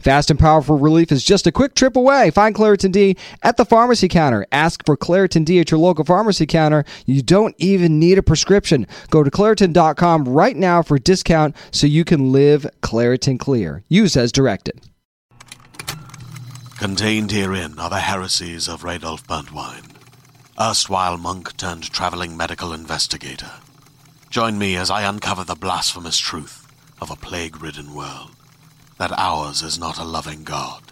Fast and powerful relief is just a quick trip away. Find Claritin D at the pharmacy counter. Ask for Claritin D at your local pharmacy counter. You don't even need a prescription. Go to Claritin.com right now for a discount so you can live Claritin Clear. Use as directed. Contained herein are the heresies of Radolf Burntwine, erstwhile monk turned traveling medical investigator. Join me as I uncover the blasphemous truth of a plague ridden world that ours is not a loving God,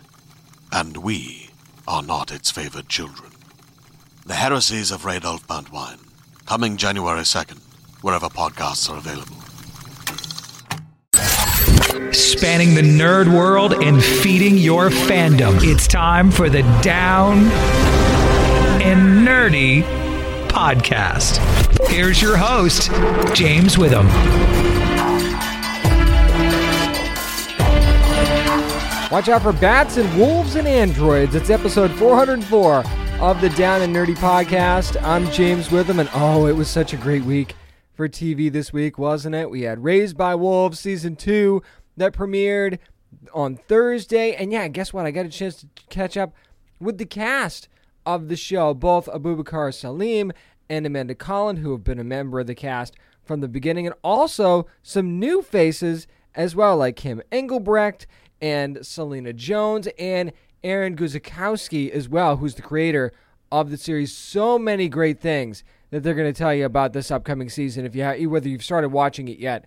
and we are not its favored children. The Heresies of Radolf Burntwine, coming January 2nd, wherever podcasts are available. Spanning the nerd world and feeding your fandom. It's time for the Down and Nerdy podcast. Here's your host, James Witham. Watch out for bats and wolves and androids. It's episode 404 of the Down and Nerdy podcast. I'm James Witham, and oh, it was such a great week for TV this week, wasn't it? We had Raised by Wolves season two that premiered on Thursday, and yeah, guess what? I got a chance to catch up with the cast of the show, both Abubakar Salim and Amanda Collin, who have been a member of the cast from the beginning, and also some new faces as well, like Kim Engelbrecht and Selena Jones and Aaron Guzikowski as well, who's the creator of the series. So many great things that they're going to tell you about this upcoming season, if you have, whether you've started watching it yet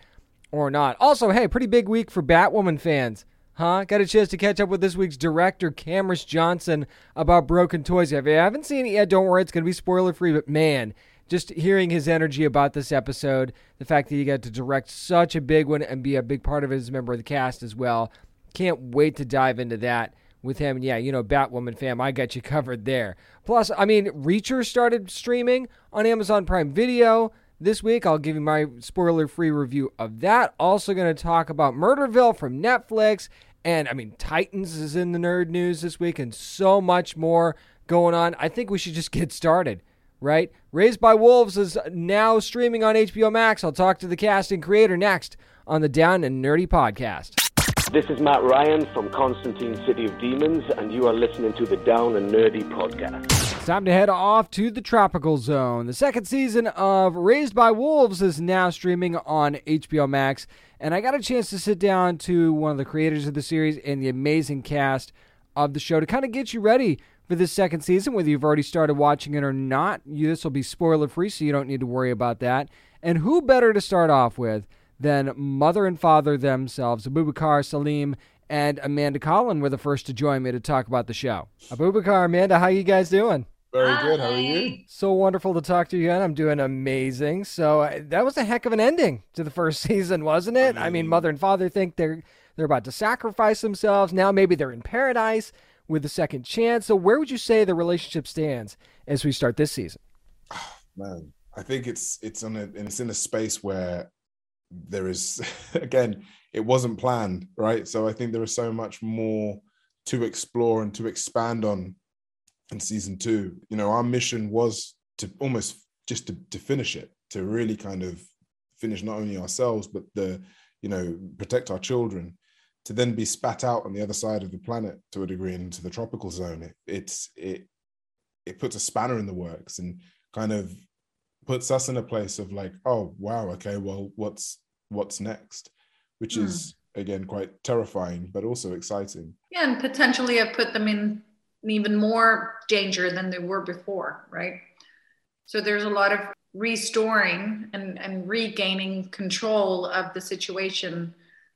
or not. Also, hey, pretty big week for Batwoman fans. Huh? Got a chance to catch up with this week's director, Camrus Johnson, about Broken Toys. If you haven't seen it yet, don't worry, it's going to be spoiler free. But man, just hearing his energy about this episode, the fact that he got to direct such a big one and be a big part of it as a member of the cast as well, can't wait to dive into that with him. Yeah, you know, Batwoman fam, I got you covered there. Plus, I mean, Reacher started streaming on Amazon Prime Video this week. I'll give you my spoiler free review of that. Also, going to talk about Murderville from Netflix. And I mean, Titans is in the nerd news this week and so much more going on. I think we should just get started, right? Raised by Wolves is now streaming on HBO Max. I'll talk to the cast and creator next on the Down and Nerdy podcast. This is Matt Ryan from Constantine City of Demons, and you are listening to the Down and Nerdy podcast. It's time to head off to the tropical zone. The second season of Raised by Wolves is now streaming on HBO Max, and I got a chance to sit down to one of the creators of the series and the amazing cast of the show to kind of get you ready for this second season, whether you've already started watching it or not. This will be spoiler free, so you don't need to worry about that. And who better to start off with? Then mother and father themselves, Abubakar Salim and Amanda Collin, were the first to join me to talk about the show. Abubakar, Amanda, how you guys doing? Very good. How are you? So wonderful to talk to you again. I'm doing amazing. So uh, that was a heck of an ending to the first season, wasn't it? I mean, mother and father think they're they're about to sacrifice themselves. Now maybe they're in paradise with a second chance. So where would you say the relationship stands as we start this season? Man, I think it's it's on a it's in a space where there is again it wasn't planned right? So i think there is so much more to explore and to expand on in season two. You know our mission was to almost just to, to finish it to really kind of finish not only ourselves but the you know protect our children to then be spat out on the other side of the planet to a degree into the tropical zone. It, it's it it puts a spanner in the works and kind of puts us in a place of like, oh wow, okay, well, what's what's next, which mm. is again quite terrifying, but also exciting. Yeah, and potentially have put them in even more danger than they were before, right? So there's a lot of restoring and, and regaining control of the situation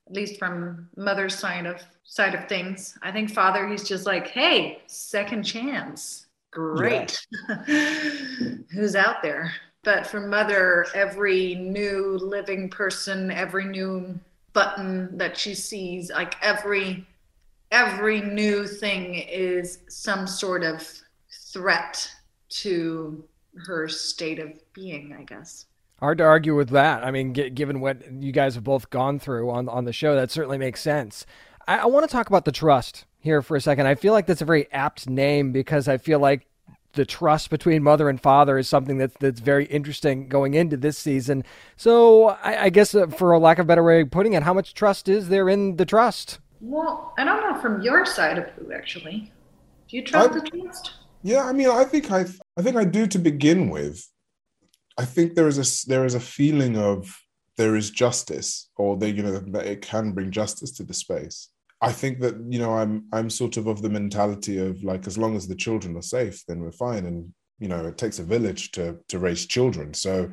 at least from mother's side of side of things i think father he's just like hey second chance great who's out there but for mother every new living person every new button that she sees like every every new thing is some sort of threat to her state of being i guess Hard to argue with that. I mean, g- given what you guys have both gone through on on the show, that certainly makes sense. I, I want to talk about the trust here for a second. I feel like that's a very apt name because I feel like the trust between mother and father is something that's that's very interesting going into this season. So I, I guess, uh, for a lack of a better way of putting it, how much trust is there in the trust? Well, I don't know from your side of who actually. Do you trust I- the trust? Yeah, I mean, I think I, I think I do to begin with. I think there is a there is a feeling of there is justice, or that you know that it can bring justice to the space. I think that you know I'm I'm sort of of the mentality of like as long as the children are safe, then we're fine, and you know it takes a village to to raise children, so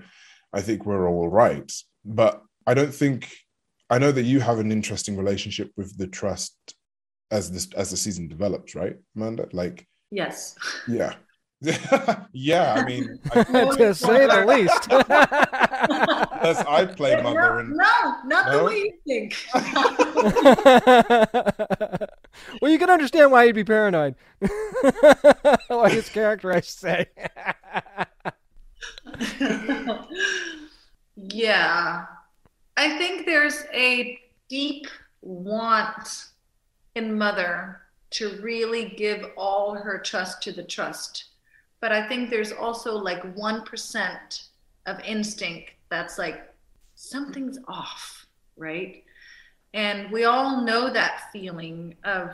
I think we're all right. But I don't think I know that you have an interesting relationship with the trust as this as the season develops, right, Amanda? Like, Yes. yeah. yeah, I mean, I, to say the least. Unless I play no, mother and no, not the way you think. well, you can understand why he'd be paranoid. like his character, I should say. yeah. I think there's a deep want in Mother to really give all her trust to the trust. But I think there's also like 1% of instinct that's like something's off, right? And we all know that feeling of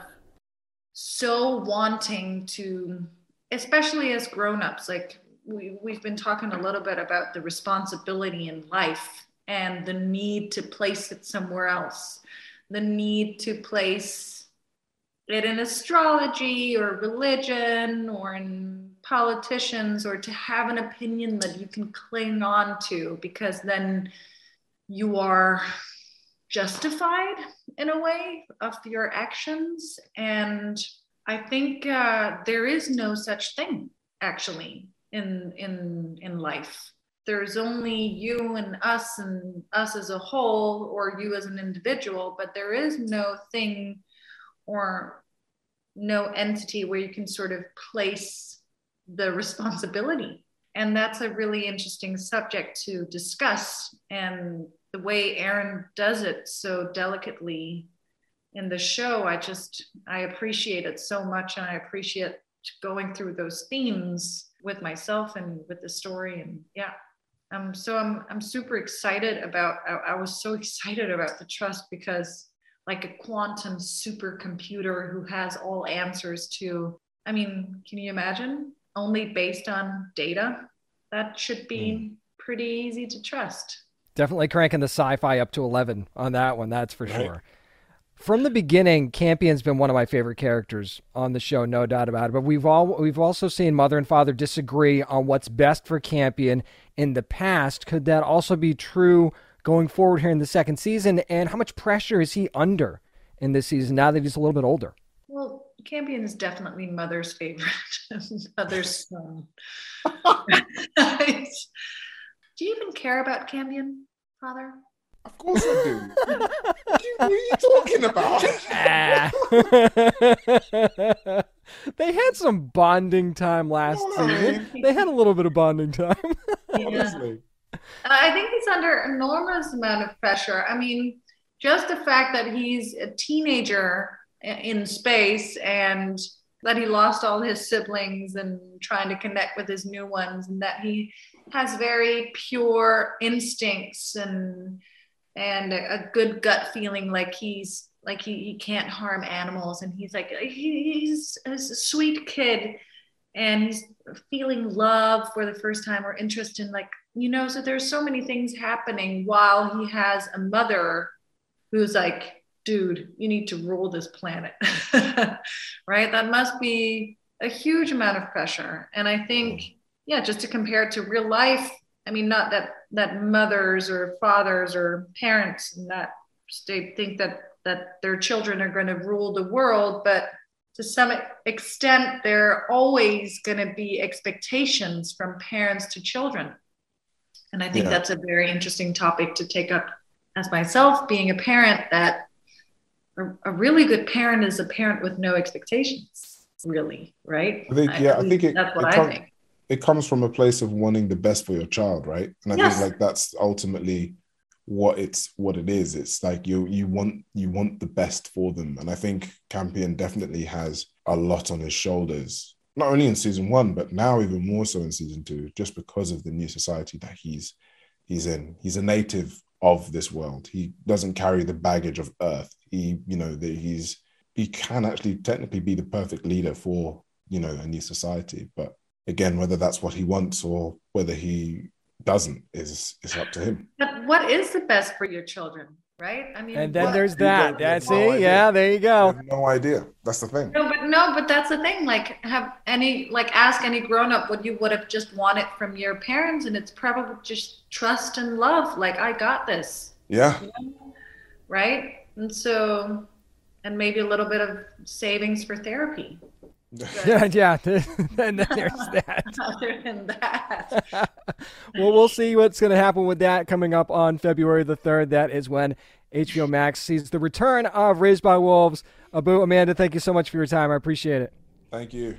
so wanting to, especially as grown-ups, like we, we've been talking a little bit about the responsibility in life and the need to place it somewhere else, the need to place it in astrology or religion or in politicians or to have an opinion that you can cling on to because then you are justified in a way of your actions. And i think uh, there is no such thing actually in in in life. There's only you and us and us as a whole or you as an individual but there is no thing or no entity where you can sort of place the responsibility. And that's a really interesting subject to discuss and the way aaron does it so delicately in the show i just i appreciate it so much. And i appreciate going through those themes with myself and with the story. And yeah um so i'm i'm super excited about I, I was so excited about the trust because like a quantum supercomputer who has all answers to i mean can you imagine only based on data that should be hmm. pretty easy to trust Definitely cranking the sci-fi up to eleven on that one. That's for Right. sure. From the beginning, Campion's been one of my favorite characters on the show, no doubt about it. But we've all we've also seen mother and father disagree on what's best for Campion in the past. Could that also be true going forward here in the second season? And how much pressure is he under in this season now that he's a little bit older? well campion is definitely mother's favorite mother's son do you even care about campion father of course I do. what, are you, what are you talking about? Ah. they had some bonding time last No, season. They had a little bit of bonding time. Honestly. I think he's under enormous amount of pressure. I mean, just the fact that he's a teenager i- in space and that he lost all his siblings and trying to connect with his new ones and that he has very pure instincts and and a, good gut feeling like he's like he, he can't harm animals. And he's like he, he's a sweet kid and he's feeling love for the first time or interest in like you know so there's so many things happening while he has a mother who's like dude you need to rule this planet right that must be a huge amount of pressure and i think mm-hmm. yeah just to compare it to real life I mean, not that that mothers or fathers or parents in that state think that that their children are going to rule the world, but to some extent, there are always going to be expectations from parents to children. And I think yeah. that's a very interesting topic to take up as myself, being a parent, that a, a really good parent is a parent with no expectations, really, right? I think, yeah, I, I think it, that's what it I com- think. It comes from a place of wanting the best for your child, right? And I yes. think like that's ultimately what it's what it is. It's like you you want you want the best for them. And I think Campion definitely has a lot on his shoulders not only in season one, but now even more so in season two, just because of the new society that he's he's in. He's a native of this world. He doesn't carry the baggage of Earth. He, you know, that he's he can actually technically be the perfect leader for you know a new society. But again, whether that's what he wants or whether he doesn't is is up to him. But what is the best for your children? right? I mean, and then what? there's that. That's no it. Yeah, there you go. no idea. That's the thing. No, but no, but that's the thing. Like, have any like ask any grown up what you would have just wanted from your parents, and it's probably just trust and love. Like, I got this. Yeah. You know? Right. And so, and maybe a little bit of savings for therapy. yeah, yeah. and then there's that. Other than that. well, we'll see what's going to happen with that coming up on February the 3rd. That is when HBO Max sees the return of Raised by Wolves. Abu, Amanda, thank you so much for your time. I appreciate it. Thank you.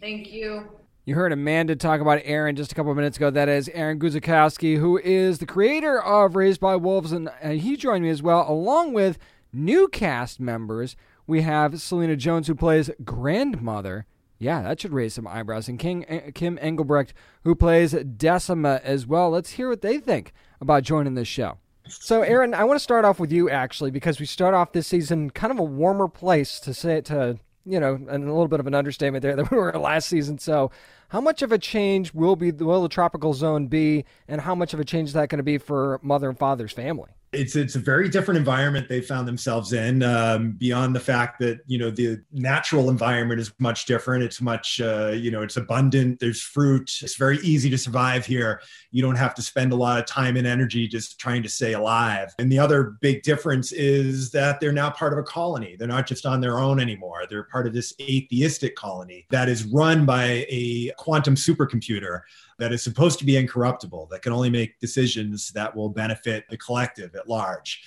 Thank you. You heard Amanda talk about Aaron just a couple of minutes ago. That is Aaron Guzikowski, who is the creator of Raised by Wolves, and he joined me as well, along with new cast members we have Selena Jones, who plays grandmother. Yeah, that should raise some eyebrows. And King, uh, Kim Engelbrecht, who plays Decima as well. Let's hear what they think about joining this show. So, Aaron, I want to start off with you actually, because we start off this season kind of a warmer place to say it to, you know, and a little bit of an understatement there that we were last season. So, how much of a change will be will the tropical zone be, and how much of a change is that going to be for mother and father's family? It's it's a very different environment they found themselves in. Um, beyond the fact that you know the natural environment is much different. It's much uh, you know it's abundant. There's fruit. It's very easy to survive here. You don't have to spend a lot of time and energy just trying to stay alive. And the other big difference is that they're now part of a colony. They're not just on their own anymore. They're part of this atheistic colony that is run by a quantum supercomputer that is supposed to be incorruptible, that can only make decisions that will benefit the collective at large.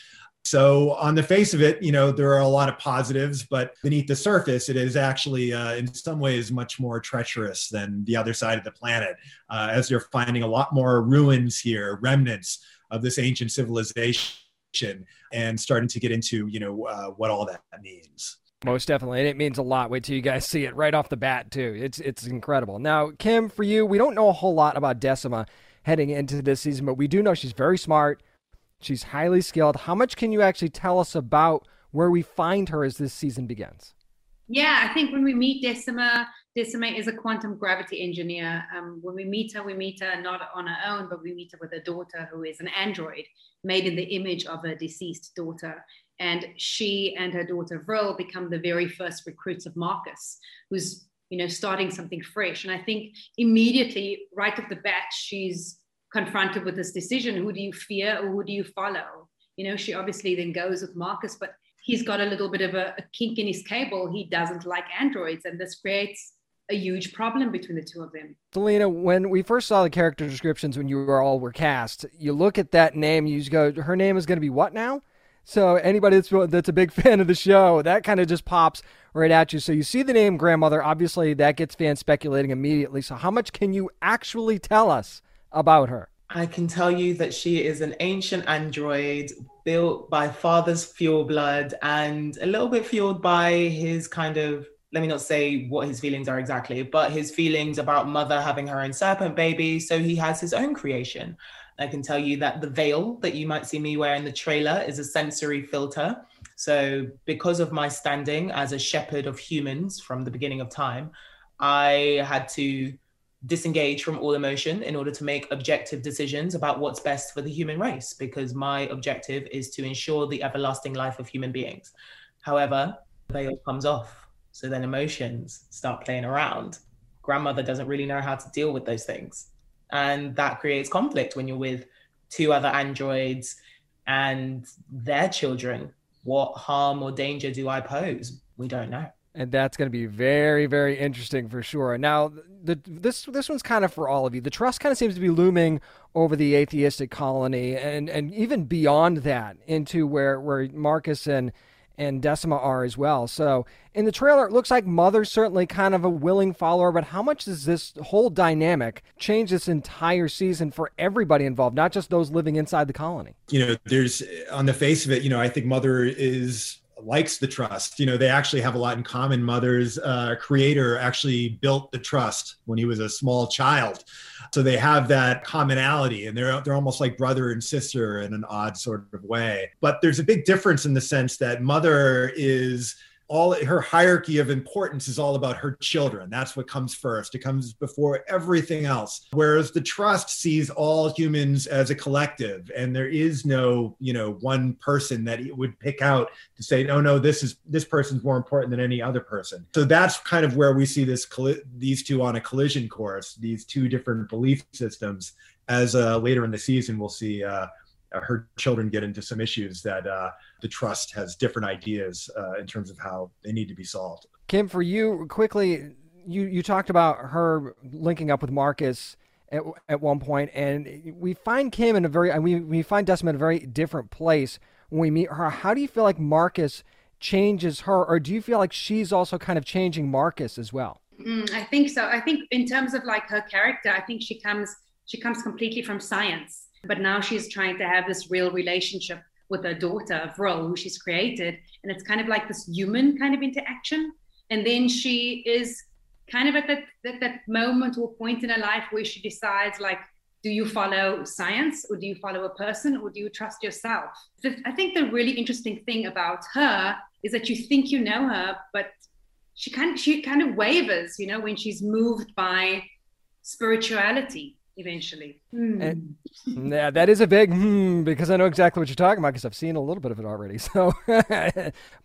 So, on the face of it, you know, there are a lot of positives, but beneath the surface, it is actually, uh, in some ways, much more treacherous than the other side of the planet, uh, as they're finding a lot more ruins here, remnants of this ancient civilization, and starting to get into, you know, uh, what all that means. Most definitely. And it means a lot. Wait till you guys see it right off the bat, too. It's it's incredible. Now, Kim, for you, we don't know a whole lot about Decima heading into this season, but we do know she's very smart. She's highly skilled. How much can you actually tell us about where we find her as this season begins? Yeah, I think when we meet Decima, Decima is a quantum gravity engineer. Um, when we meet her, we meet her not on her own, but we meet her with a daughter who is an android made in the image of a deceased daughter. And she and her daughter Vril become the very first recruits of Marcus, who's you know starting something fresh. And I think immediately, right off the bat, she's confronted with this decision: who do you fear or who do you follow? You know, she obviously then goes with Marcus, but he's got a little bit of a, a kink in his cable. He doesn't like androids, and this creates a huge problem between the two of them. Selena, when we first saw the character descriptions when you were all were cast, you look at that name, you just go, her name is going to be what now? So anybody that's that's a big fan of the show, that kind of just pops right at you. So you see the name grandmother, obviously that gets fans speculating immediately. So how much can you actually tell us about her? I can tell you that she is an ancient android built by father's fuel blood and a little bit fueled by his kind of let me not say what his feelings are exactly, but his feelings about mother having her own serpent baby. So he has his own creation. I can tell you that the veil that you might see me wear in the trailer is a sensory filter. So, because of my standing as a shepherd of humans from the beginning of time, I had to disengage from all emotion in order to make objective decisions about what's best for the human race, because my objective is to ensure the everlasting life of human beings. However, the veil comes off. So then emotions start playing around. Grandmother doesn't really know how to deal with those things And that creates conflict when you're with two other androids and their children. What harm or danger do I pose? We don't know and that's going to be very very interesting for sure now the, this this one's kind of for all of you the trust kind of seems to be looming over the atheistic colony and and even beyond that into where where marcus and and Decima are as well. So in the trailer, it looks like Mother's certainly kind of a willing follower, but how much does this whole dynamic change this entire season for everybody involved, not just those living inside the colony? You know, there's on the face of it, you know, I think Mother is likes the trust. You know, they actually have a lot in common. Mother's uh, creator actually built the trust when he was a small child, so they have that commonality, and they're they're almost like brother and sister in an odd sort of way. But there's a big difference in the sense that Mother is all her hierarchy of importance is all about her children. That's what comes first. It comes before everything else. Whereas the trust sees all humans as a collective, and there is no, you know, one person that it would pick out to say, no, no, this is this person's more important than any other person. So that's kind of where we see this these two on a collision course, these two different belief systems. As uh, later in the season, we'll see uh, her children get into some issues that uh, the trust has different ideas uh, in terms of how they need to be solved. Kim, for you, quickly, you you talked about her linking up with Marcus at, at one point, and we find Kim in a very we we find Decima in a very different place when we meet her. How do you feel like Marcus changes her, or do you feel like she's also kind of changing Marcus as well? Mm, I think so. I think in terms of like her character, I think she comes she comes completely from science but now she's trying to have this real relationship with her daughter, Vril, who she's created. And it's kind of like this human kind of interaction. And then she is kind of at that, that, that moment or point in her life where she decides, like, do you follow science or do you follow a person or do you trust yourself? I think the really interesting thing about her is that you think you know her, but she kind of, she kind of wavers, you know, when she's moved by spirituality eventually. And, yeah, that is a big hmm, because I know exactly what you're talking about because I've seen a little bit of it already. So,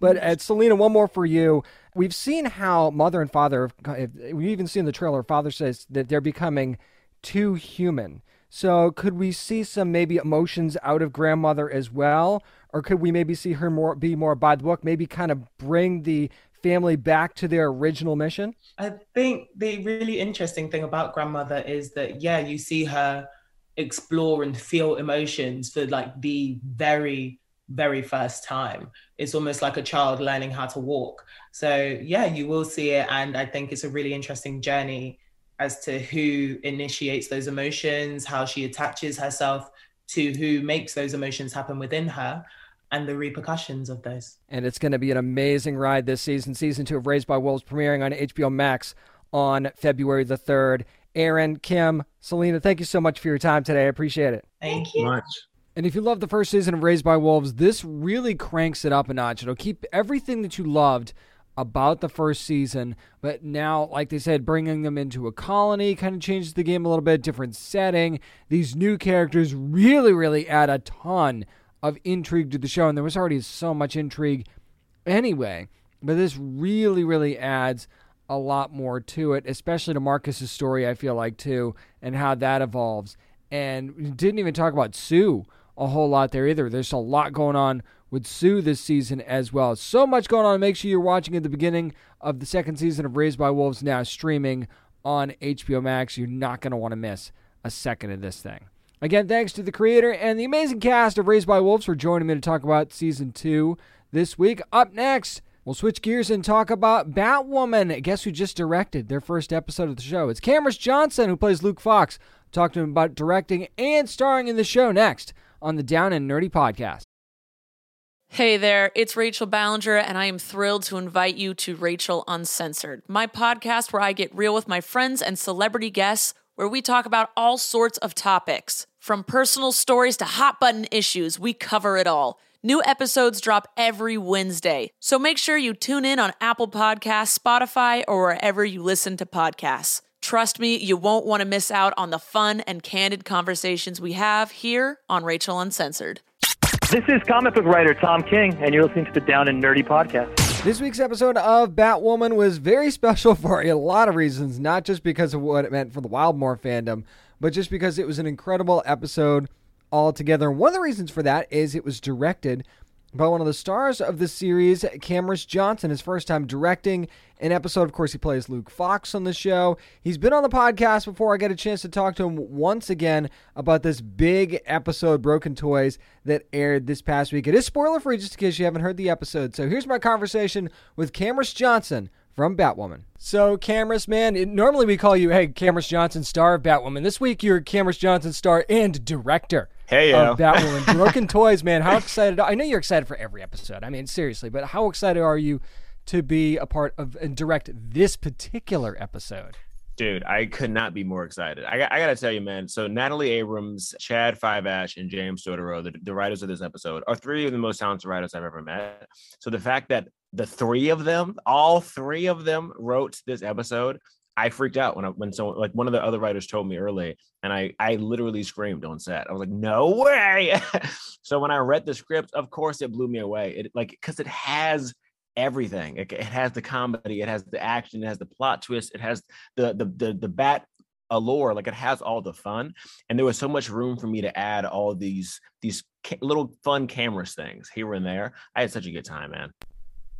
but at Selena, one more for you. We've seen how mother and father, we've even seen the trailer, father says that they're becoming too human. So, could we see some maybe emotions out of grandmother as well? Or could we maybe see her more be more by the book, maybe kind of bring the family back to their original mission? I think the really interesting thing about grandmother is that, yeah, you see her explore and feel emotions for like the very, very first time. It's almost like a child learning how to walk. So, yeah, you will see it. And I think it's a really interesting journey as to who initiates those emotions, how she attaches herself to who makes those emotions happen within her and the repercussions of those. And it's going to be an amazing ride this season. Season two of Raised by Wolves premiering on HBO Max on February the 3rd. Aaron, Kim, Selena, thank you so much for your time today. I appreciate it. Thank you. Much. And if you love the first season of Raised by Wolves, this really cranks it up a notch. It'll keep everything that you loved about the first season, but now, like they said, bringing them into a colony kind of changes the game a little bit, different setting. These new characters really, really add a ton of intrigue to the show, and there was already so much intrigue anyway. But this really, really adds a lot more to it, especially to Marcus's story. I feel like too, and how that evolves. And didn't even talk about Sue a whole lot there either. There's a lot going on with Sue this season as well. So much going on. Make sure you're watching at the beginning of the second season of Raised by Wolves now streaming on HBO Max. You're not going to want to miss a second of this thing. Again, thanks to the creator and the amazing cast of Raised by Wolves for joining me to talk about season two this week. Up next, we'll switch gears and talk about Batwoman. Guess who just directed their first episode of the show? It's Camrus Johnson, who plays Luke Fox. talk to him about directing and starring in the show next on the Down and Nerdy podcast. Hey there, it's Rachel Ballinger, and I am thrilled to invite you to Rachel Uncensored, my podcast where I get real with my friends and celebrity guests where we talk about all sorts of topics. From personal stories to hot button issues, we cover it all. New episodes drop every Wednesday, so make sure you tune in on Apple Podcasts, Spotify, or wherever you listen to podcasts. Trust me, you won't want to miss out on the fun and candid conversations we have here on Rachel Uncensored. This is comic book writer Tom King, and you're listening to the Down and Nerdy podcast. This week's episode of Batwoman was very special for a lot of reasons, not just because of what it meant for the Wildmore fandom, but just because it was an incredible episode altogether. One of the reasons for that is it was directed by one of the stars of the series, Camrus Johnson, his first time directing an episode. Of course, he plays Luke Fox on the show. He's been on the podcast before. I get a chance to talk to him once again about this big episode, Broken Toys, that aired this past week. It is spoiler free just in case you haven't heard the episode. So here's my conversation with Camrus Johnson from Batwoman. So, Camrus, man, it, normally we call you, hey, Camrus Johnson, star of Batwoman. This week, you're Camrus Johnson, star and director hey, yo. of Batwoman. Broken Toys, man. How excited? I know you're excited for every episode. I mean, seriously, but how excited are you to be a part of and direct this particular episode? Dude, I could not be more excited. I, I got to tell you, man. So Natalie Abrams, Chad Fiveash, and James Stoteraux, the, the writers of this episode, are three of the most talented writers I've ever met. So the fact that the three of them, all three of them, wrote this episode, I freaked out when I, when someone like one of the other writers told me early, and I I literally screamed on set. I was like, "No way!" so when I read the script, of course, it blew me away. It like because it has everything. It, it, has the comedy, it has the action, it has the plot twist, it has the the the, the bat allure. Like it has all the fun, and there was so much room for me to add all these these ca- little fun cameras things here and there. I had such a good time, man.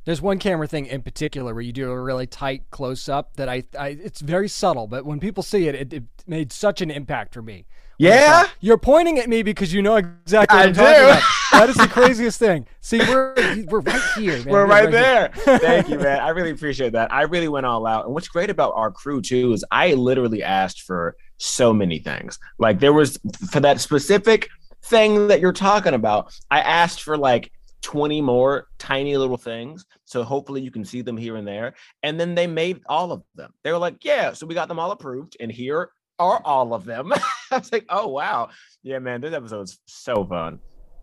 There's one camera thing in particular where you do a really tight close up that I, I it's very subtle, but when people see it, it, it made such an impact for me. Yeah, you're pointing at me because you know exactly what I talking do. about. That is the craziest thing. See, we're we're right here, man. We're right, here. there. Thank you, man. I really appreciate that. I really went all out. And what's great about our crew too is I literally asked for so many things. Like there was for that specific thing that you're talking about, I asked for like 20 more tiny little things. So hopefully you can see them here and there. And then they made all of them. They were like, yeah, so we got them all approved. And here are all of them. I was like, oh wow. Yeah, man, this episode's so fun.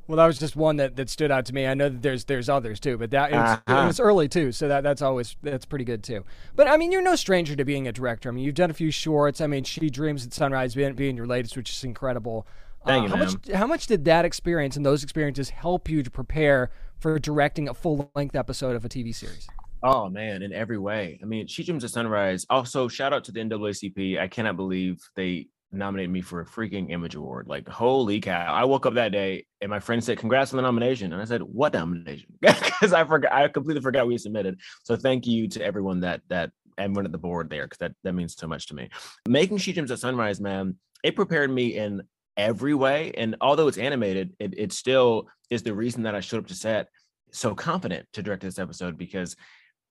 Well, that was just one that, that stood out to me. I know that there's there's others too, but that it was, Uh-huh. it was early too, so that that's always that's pretty good too. But I mean, you're no stranger to being a director. I mean, you've done a few shorts. I mean, She Dreams at Sunrise being, being your latest, which is incredible. Thank um, you, how much how much did that experience and those experiences help you to prepare for directing a full length episode of a TV series? Oh man, in every way. I mean, She Dreams of Sunrise. Also, shout out to the NAACP. I cannot believe they nominated me for a freaking image award. Like, holy cow. I woke up that day and my friend said, Congrats on the nomination. And I said, What nomination? Because I forgot I completely forgot we submitted. So thank you to everyone that that everyone at the board there, because that, that means so much to me. Making She Dreams at Sunrise, man, it prepared me in every way. And although it's animated, it, it still is the reason that I showed up to set so confident to direct this episode because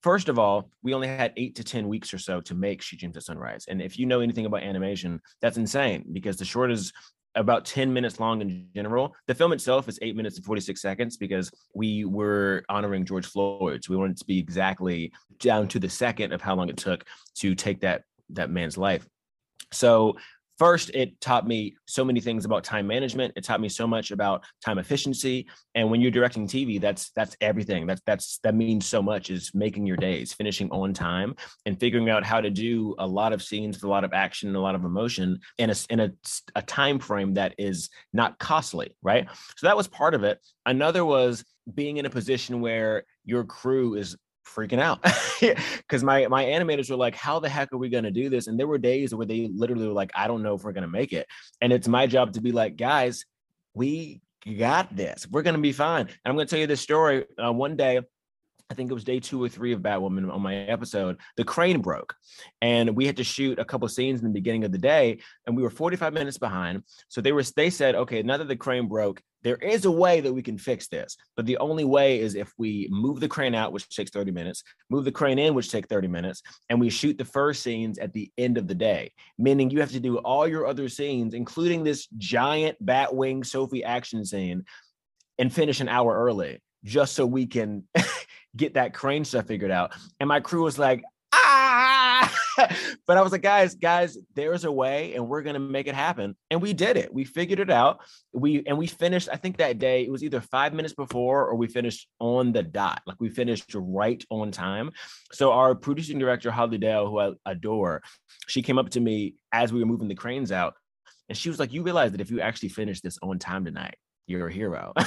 first of all, we only had eight to 10 weeks or so to make She Dreams at Sunrise. And if you know anything about animation, that's insane because the short is about 10 minutes long in general. The film itself is eight minutes and 46 seconds because we were honoring George Floyd. So we wanted to be exactly down to the second of how long it took to take that that man's life. So first it taught me so many things about time management. It taught me so much about time efficiency. And when you're directing tv that's that's everything. That's that's that means so much is making your days finishing on time and figuring out how to do a lot of scenes a lot of action a lot of emotion in a in a, a time frame that is not costly right? So that was part of it. Another was being in a position where your crew is freaking out. Because my my animators were like how the heck are we going to do this? And there were days where they literally were like i don't know if we're going to make it. And it's my job to be like guys we got this. We're going to be fine. And i'm going to tell you this story uh, one day I think it was day two or three of Batwoman on my episode. The crane broke, and we had to shoot a couple scenes in the beginning of the day, and we were 45 minutes behind. So they were they said, okay, now that the crane broke, there is a way that we can fix this, but the only way is if we move the crane out, which takes 30 minutes, move the crane in, which takes 30 minutes, and we shoot the first scenes at the end of the day, meaning you have to do all your other scenes, including this giant Batwing Sophie action scene, and finish an hour early, just so we can get that crane stuff figured out. And my crew was like, ah, but I was like, guys, guys, there's a way, and we're gonna make it happen. And we did it. We figured it out. We and we finished. I think that day it was either five minutes before or we finished on the dot. Like we finished right on time. So our producing director Holly Dale, who I adore, she came up to me as we were moving the cranes out, and she was like, "You realize that if you actually finish this on time tonight, you're a hero."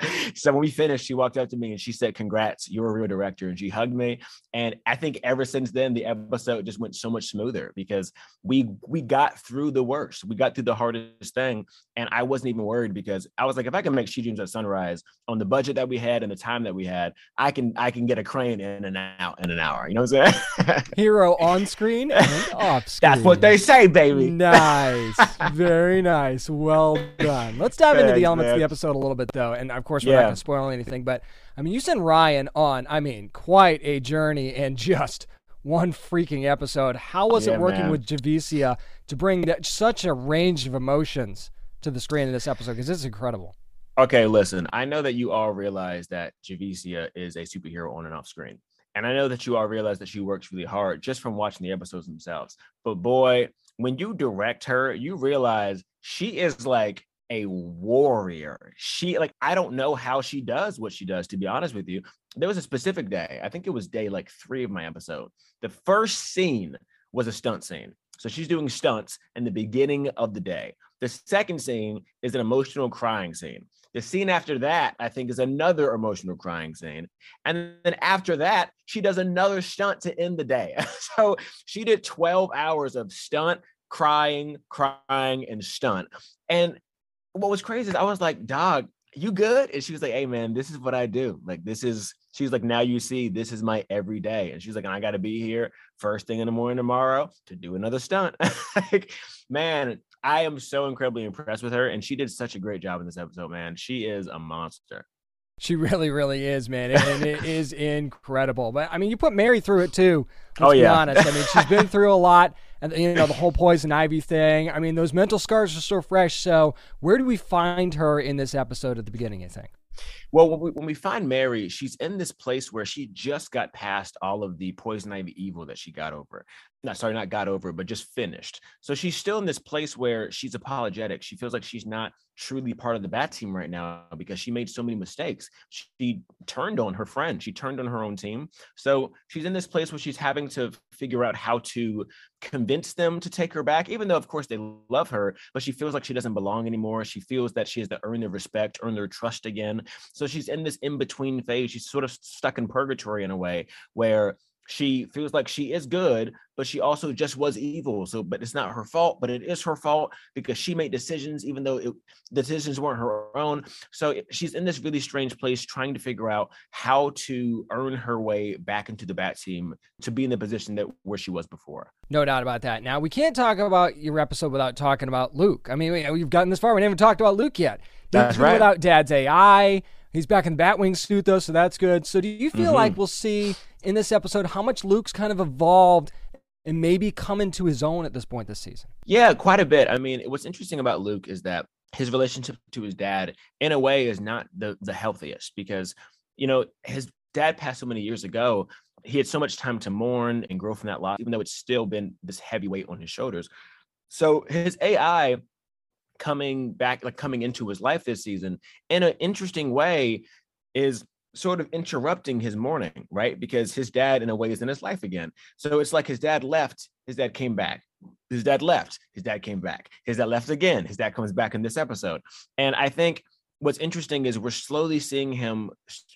so when we finished, she walked up to me and she said, Congrats, you're a real director. And she hugged me. And I think ever since then, the episode just went so much smoother because we we got through the worst. We got through the hardest thing. And I wasn't even worried because I was like, if I can make She Dreams at Sunrise on the budget that we had and the time that we had, I can I can get a crane in and out in an hour. You know what I'm saying? Hero on screen and off screen. That's what they say, baby. Nice. Very nice. Well done. Let's dive into the Thanks, elements of the episode a little bit, though. And of course, we're not Yeah. going to spoil anything, but I mean, you sent Ryan on, I mean, quite a journey and just one freaking episode. How was Yeah, it working man. with Javicia to bring that, such a range of emotions to the screen in this episode? Because this is incredible. Okay, listen, I know that you all realize that Javicia is a superhero on and off screen. And I know that you all realize that she works really hard just from watching the episodes themselves. But boy, when you direct her, you realize she is like a warrior. She like I don't know how she does what she does to be honest with you. There was a specific day. I think it was day like 3 of my episode. The first scene was a stunt scene. So she's doing stunts in the beginning of the day. The second scene is an emotional crying scene. The scene after that, I think, is another emotional crying scene. And then after that, she does another stunt to end the day. so she did 12 hours of stunt, crying, crying, and stunt. And what was crazy is I was like, dog, you good? And she was like, hey, man, this is what I do. Like, this is, she's like, now you see, this is my everyday. And she's like, I got to be here first thing in the morning tomorrow to do another stunt. like, man, I am so incredibly impressed with her. And she did such a great job in this episode, man. She is a monster. She really, really is, man, and- it is incredible. But I mean, you put Mary through it too. Let's Oh, be honest. I mean, she's been through a lot, and you know the whole poison ivy thing. I mean, those mental scars are so fresh. So, where do we find her in this episode at the beginning? I think. Well, when we, when we find Mary, she's in this place where she just got past all of the poison ivy evil that she got over. Not sorry, not got over, but just finished. So she's still in this place where she's apologetic. She feels like she's not truly part of the bat team right now because she made so many mistakes. She turned on her friend. She turned on her own team. So she's in this place where she's having to figure out how to convince them to take her back, even though, of course, they love her, but she feels like she doesn't belong anymore. She feels that she has to earn their respect, earn their trust again. So she's in this in between phase. She's sort of stuck in purgatory in a way where she feels like she is good, but she also just was evil. So, but it's not her fault, but it is her fault because she made decisions, even though it, the decisions weren't her own. So she's in this really strange place trying to figure out how to earn her way back into the bat team to be in the position that where she was before. No doubt about that. Now we can't talk about your episode without talking about Luke. I mean, we, we've gotten this far. We haven't talked about Luke yet. That's right. Without Dad's AI, he's back in the Batwing suit though, so that's good. So do you feel Mhm. like we'll see in this episode how much Luke's kind of evolved and maybe come into his own at this point this season? Yeah, quite a bit. I mean, what's interesting about Luke is that his relationship to his dad, in a way, is not the the healthiest because you know his dad passed so many years ago. He had so much time to mourn and grow from that loss, even though it's still been this heavy weight on his shoulders. So his AI coming back, like coming into his life this season, in an interesting way, is sort of interrupting his mourning, right? Because his dad, in a way, is in his life again. So it's like his dad left, his dad came back. His dad left, his dad came back. His dad left again, his dad comes back in this episode. And I think what's interesting is we're slowly seeing him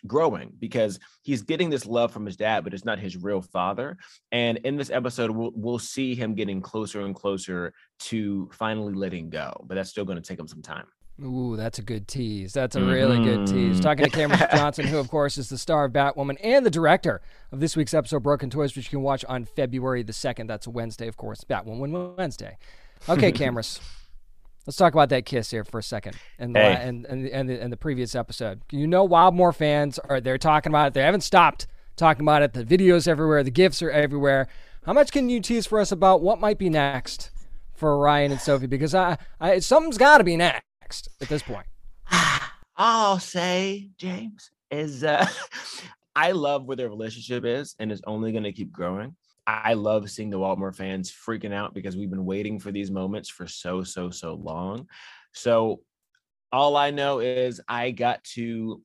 growing because he's getting this love from his dad, but it's not his real father. And in this episode, we'll, we'll see him getting closer and closer to finally letting go, but that's still going to take him some time. Ooh, that's a good tease. That's a really good tease. Mhm. Talking to Cameron Johnson, who, of course, is the star of Batwoman and the director of this week's episode, Broken Toys, which you can watch on February the 2nd. That's Wednesday, of course. Batwoman Wednesday. Okay, Camrus. Let's talk about that kiss here for a second, and the, Hey. and and and the, and the previous episode. You know, Wildmore fans are they're talking about it. They haven't stopped talking about it. The videos everywhere. The gifs are everywhere. How much can you tease for us about what might be next for Ryan and Sophie? Because I, I something's got to be next at this point. I'll say, James, is uh, I love where their relationship is and it's only going to keep growing. I love seeing the Waltmore fans freaking out because we've been waiting for these moments for so, so, so long. So all I know is I got to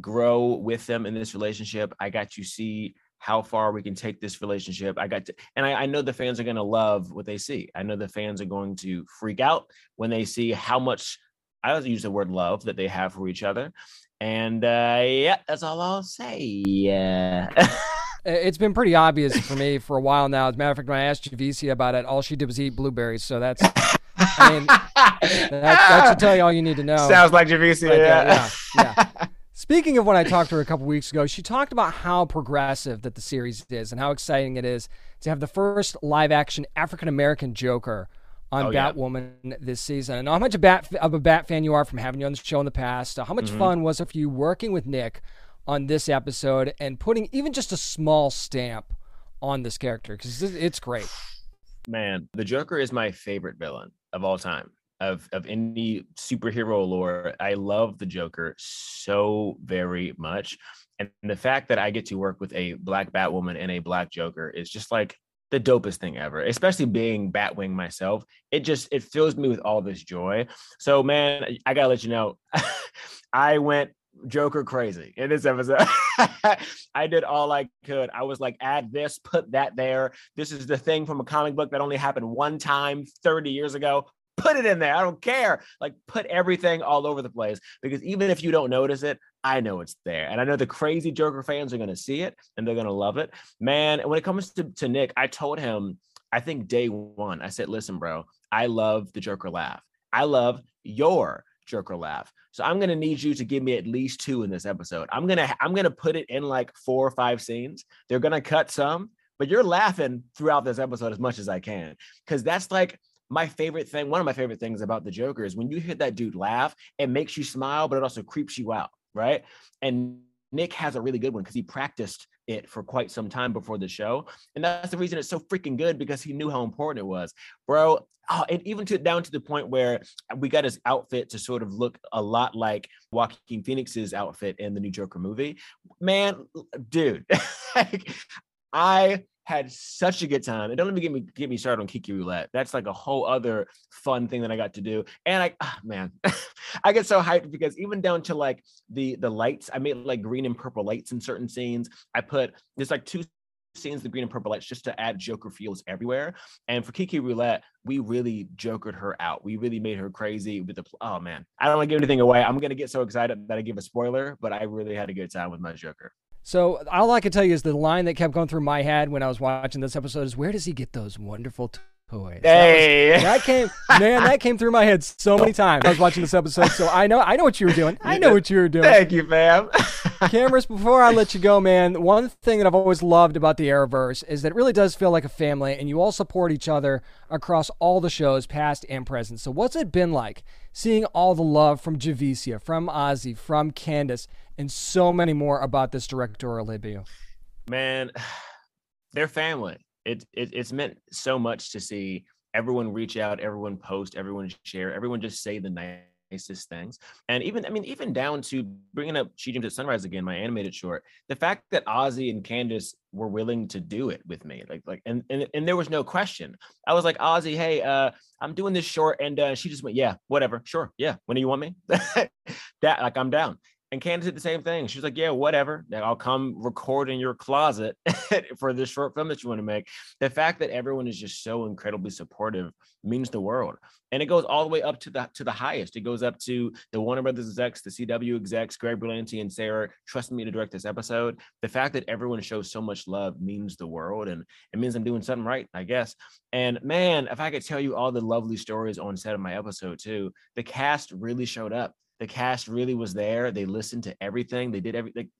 grow with them in this relationship. I got to see how far we can take this relationship. I got to, and I, I know the fans are going to love what they see. I know the fans are going to freak out when they see how much I also use the word love that they have for each other. And uh, yeah, that's all I'll say. Yeah. It's been pretty obvious for me for a while now. As a matter of fact, when I asked Javicia about it, all she did was eat blueberries. So that's, I mean, that, that should tell you all you need to know. Sounds like Javicia. Uh, yeah. yeah, yeah. Speaking of when I talked to her a couple weeks ago, she talked about how progressive that the series is and how exciting it is to have the first live action African American Joker on Oh, yeah. Batwoman this season. Know how much a Bat of a Bat fan you are from having you on the show in the past. Uh, how much Mhm. fun was it for you working with Nick on this episode and putting even just a small stamp on this character because it's great. Man, the Joker is my favorite villain of all time. Of of any superhero lore, I love the Joker so very much. And the fact that I get to work with a black Batwoman and a black Joker is just like the dopest thing ever. Especially being Batwing myself, it just it fills me with all this joy. So man, I gotta let you know, I went Joker crazy in this episode. I did all I could. I was like, add this, put that there. This is the thing from a comic book that only happened one time 30 years ago. Put it in there. I don't care. Like, put everything all over the place because even if you don't notice it, I know it's there. And I know the crazy Joker fans are going to see it and they're going to love it. Man, when it comes to, to Nick, I told him, I think day one, I said, listen, bro, I love the Joker laugh. I love your Joker laugh. So I'm gonna need you to give me at least two in this episode. I'm gonna I'm gonna put it in like four or five scenes. They're gonna cut some, but you're laughing throughout this episode as much as I can. Cause that's like my favorite thing. One of my favorite things about the Joker is when you hear that dude laugh, it makes you smile, but it also creeps you out, right? And Nick has a really good one because he practiced it for quite some time before the show. And that's the reason it's so freaking good because he knew how important it was. Bro, oh, and even to down to the point where we got his outfit to sort of look a lot like Joaquin Phoenix's outfit in the new Joker movie. Man, dude, like, I had such a good time. And don't even get me get me started on Kiki Roulette. That's like a whole other fun thing that I got to do. And I ah, man, I get so hyped because even down to like the the lights, I made like green and purple lights in certain scenes. I put there's like two scenes the green and purple lights just to add Joker feels everywhere. And for Kiki Roulette, we really jokered her out. We really made her crazy with the oh man. I don't want to give anything away. I'm gonna get so excited that I give a spoiler, but I really had a good time with my Joker. So all I can tell you is the line that kept going through my head when I was watching this episode is where does he get those wonderful toys? Hey. That, was- that came man, that came through my head so many times. I was watching this episode, so I know I know what you were doing. I know what you were doing. Thank you, fam. Camrus, before I let you go, man, one thing that I've always loved about the Arrowverse is that it really does feel like a family and you all support each other across all the shows, past and present. So, what's it been like seeing all the love from Javicia, from Ozzy, from Candice, and so many more about this directorial debut? man they're family it, it it's meant so much to see everyone reach out everyone post everyone share everyone just say the nicest things. And even i mean even down to bringing up she dreams at sunrise again my animated short the fact that ozzy and candice were willing to do it with me like like and and, and there was no question. I was like ozzy hey uh i'm doing this short and uh she just went yeah whatever sure yeah when do you want me? That like i'm down and Candice did the same thing. She was like, "Yeah, whatever. Then I'll come record in your closet for this short film that you want to make." The fact that everyone is just so incredibly supportive means the world, and it goes all the way up to the to the highest. It goes up to the Warner Brothers execs, the CW execs, Greg Berlanti and Sarah trusting me to direct this episode. The fact that everyone shows so much love means the world, and it means I'm doing something right, I guess. And man, if I could tell you all the lovely stories on set of my episode too, the cast really showed up the cast really was there. They listened to everything. They did everything.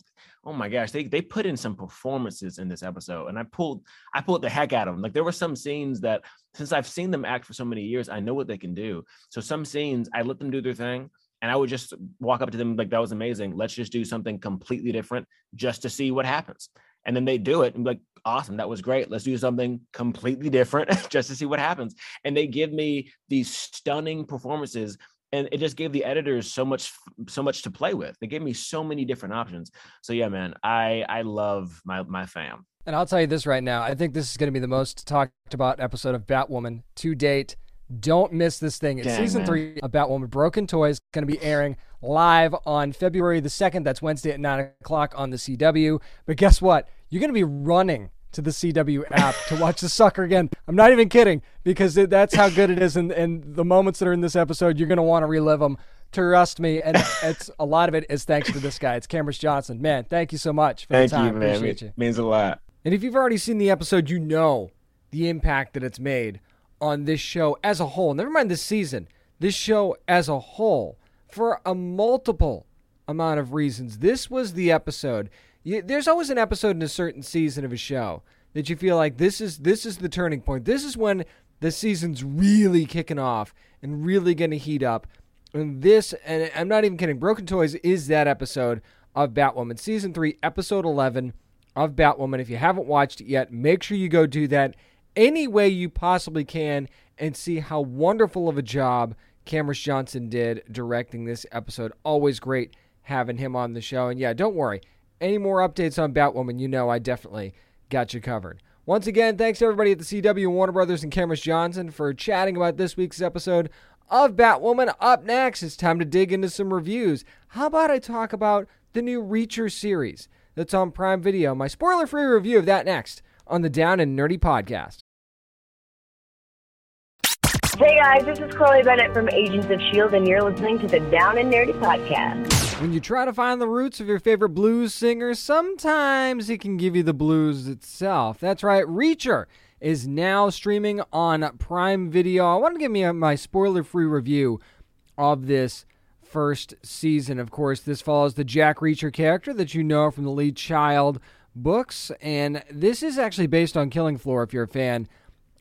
Oh my gosh, they they put in some performances in this episode, and I pulled I pulled the heck out of them. Like there were some scenes that since I've seen them act for so many years, I know what they can do. So some scenes I let them do their thing, and I would just walk up to them like that was amazing. Let's just do something completely different just to see what happens. And then they do it and like, awesome, that was great. Let's do something completely different just to see what happens. And they give me these stunning performances and it just gave the editors so much so much to play with they gave me so many different options so yeah man i i love my my fam And I'll tell you this right now. I think this is going to be the most talked about episode of Batwoman to date. Don't miss this thing. It's Dang, season man. three of Batwoman Broken Toys going to be airing live on February the 2nd. That's Wednesday at 9 o'clock on the CW. But guess what? You're going to be running to the CW app to watch the sucker again. I'm not even kidding because it, that's how good it is. And, and the moments that are in this episode, you're going to want to relive them. Trust me, and it's a lot of it is thanks to this guy. It's Camrus Johnson. Man, thank you so much for Thank the time. you, man. Appreciate It you. means a lot. And if you've already seen the episode, you know the impact that it's made on this show as a whole. Never mind this season, this show as a whole, for a multiple amount of reasons. This was the episode. You, there's always an episode in a certain season of a show that you feel like this is this is the turning point. This is when the season's really kicking off and really going to heat up. And this, and I'm not even kidding, Broken Toys is that episode of Batwoman, season three, episode 11 of Batwoman. If you haven't watched it yet, make sure you go do that any way you possibly can and see how wonderful of a job Camrus Johnson did directing this episode. Always great having him on the show. And yeah, don't worry. Any more updates on Batwoman, you know I definitely got you covered. Once again, thanks to everybody at the CW, Warner Brothers, and Camrus Johnson for chatting about this week's episode of Batwoman. Up next, it's time to dig into some reviews. How about I talk about the new Reacher series that's on Prime Video? My spoiler free review of that next on the Down and Nerdy podcast. Hey guys, this is Chloe Bennett from Agents of S.H.I.E.L.D., and you're listening to the Down and Nerdy Podcast. When you try to find the roots of your favorite blues singer, sometimes he can give you the blues itself. That's right, Reacher is now streaming on Prime Video. I want to give me a, my spoiler free review of this first season. Of course, this follows the Jack Reacher character that you know from the Lee Child books, and this is actually based on Killing Floor if you're a fan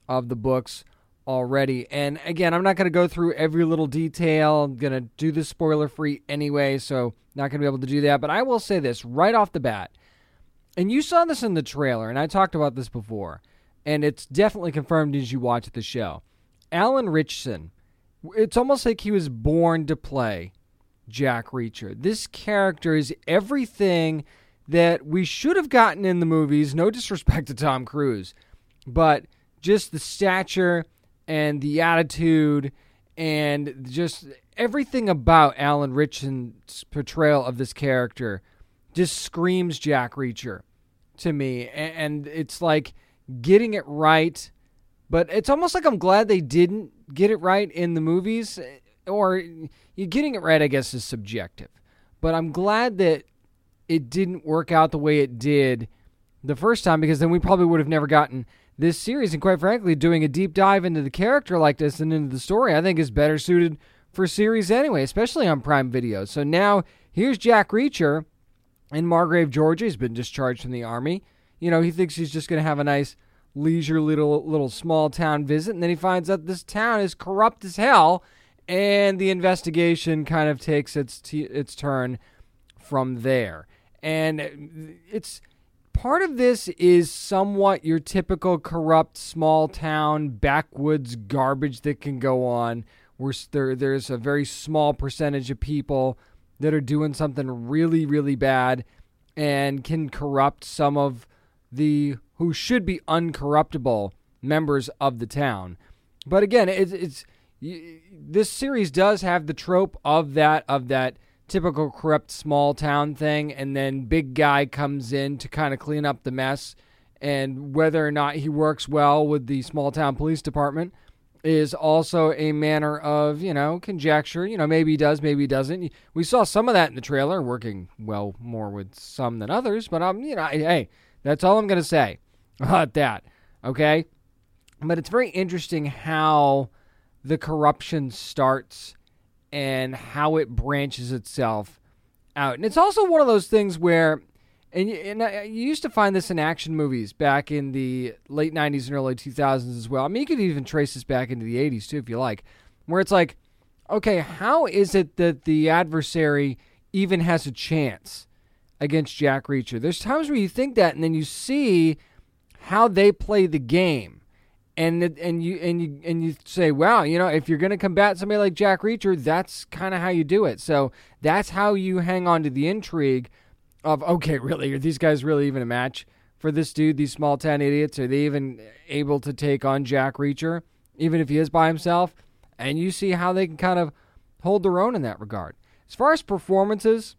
of the books already. And again, I'm not going to go through every little detail. I'm going to do this spoiler free anyway, so not going to be able to do that. But I will say this right off the bat. And you saw this in the trailer, and I talked about this before, and it's definitely confirmed as you watch the show. Alan Ritchson, it's almost like he was born to play Jack Reacher. This character is everything that we should have gotten in the movies. No disrespect to Tom Cruise, but just the stature and the attitude and just everything about Alan Ritchson's portrayal of this character just screams Jack Reacher to me. And it's like getting it right, but it's almost like I'm glad they didn't get it right in the movies. Or you getting it right, I guess, is subjective. But I'm glad that it didn't work out the way it did the first time because then we probably would have never gotten this series. And quite frankly, doing a deep dive into the character like this and into the story, I think is better suited for series anyway, especially on Prime Video. So now here's Jack Reacher in Margrave, Georgia. He's been discharged from the army. You know, he thinks he's just going to have a nice leisure little little small town visit, and then he finds out this town is corrupt as hell, and the investigation kind of takes its t- its turn from there. And it's part of this is somewhat your typical corrupt small town backwoods garbage that can go on where there, there's a very small percentage of people that are doing something really really bad and can corrupt some of the who should be uncorruptible members of the town. But again it's, it's this series does have the trope of that of that typical corrupt small town thing and then big guy comes in to kind of clean up the mess. And whether or not he works well with the small town police department is also a manner of you know conjecture. You know maybe he does maybe he doesn't. We saw some of that in the trailer working well more with some than others but I'm, you know hey that's all i'm going to say about that okay? But it's very interesting how the corruption starts and how it branches itself out. And it's also one of those things where, and, and you used to find this in action movies back in the late 90s and early 2000s as well. I mean, you could even trace this back into the 80s too, if you like, where it's like, okay, how is it that the adversary even has a chance against Jack Reacher? There's times where you think that, and then you see how they play the game and and you and you and you say, wow, you know, if you're going to combat somebody like Jack Reacher, that's kind of how you do it. So that's how you hang on to the intrigue of, okay, really, are these guys really even a match for this dude? These small town idiots, are they even able to take on Jack Reacher, even if he is by himself? And you see how they can kind of hold their own in that regard. As far as performances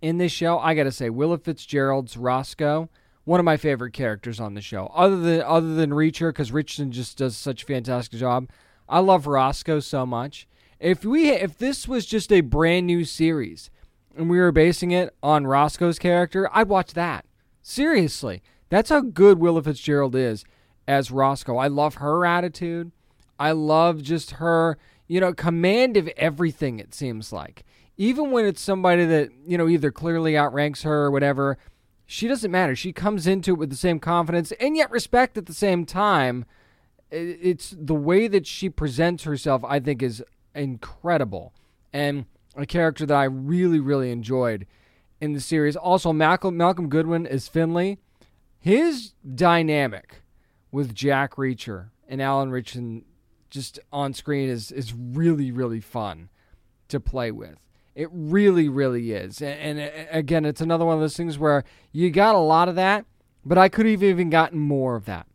in this show, I got to say, Willa Fitzgerald's Roscoe one of my favorite characters on the show. Other than other than Reacher, because Richardson just does such a fantastic job. I love Roscoe so much, If we if this was just a brand new series and we were basing it on Roscoe's character, I'd watch that. Seriously. That's how good Willa Fitzgerald is as Roscoe. I love her attitude. I love just her, you know, command of everything it seems like. Even when it's somebody that, you know, either clearly outranks her or whatever, she doesn't matter. She comes into it with the same confidence and yet respect at the same time. It's the way that she presents herself, I think, is incredible. And a character that I really, really enjoyed in the series. Also, Malcolm, Goodwin is Finley. His dynamic with Jack Reacher and Alan Ritchson just on screen is, is really, really fun to play with. It really, really is. And, and, again, it's another one of those things where you got a lot of that, but I could have even gotten more of that.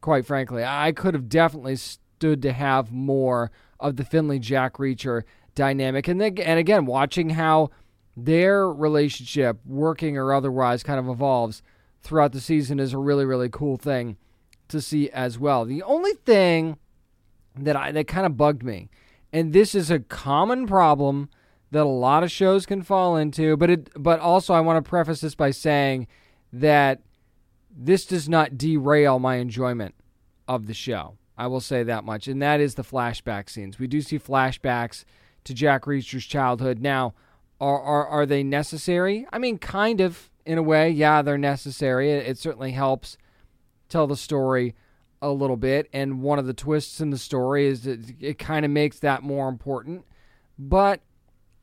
Quite frankly, I could have definitely stood to have more of the Finley Jack Reacher dynamic. And and again, watching how their relationship, working or otherwise, kind of evolves throughout the season is a really, really cool thing to see as well. The only thing that I that kind of bugged me, and this is a common problem that a lot of shows can fall into, but it but also I want to preface this by saying that this does not derail my enjoyment of the show. I will say that much, and that is the flashback scenes. We do see flashbacks to Jack Reacher's childhood. Now, are are, are they necessary? I mean, kind of in a way. Yeah, they're necessary. It, it certainly helps tell the story a little bit, and one of the twists in the story is it kind of makes that more important. But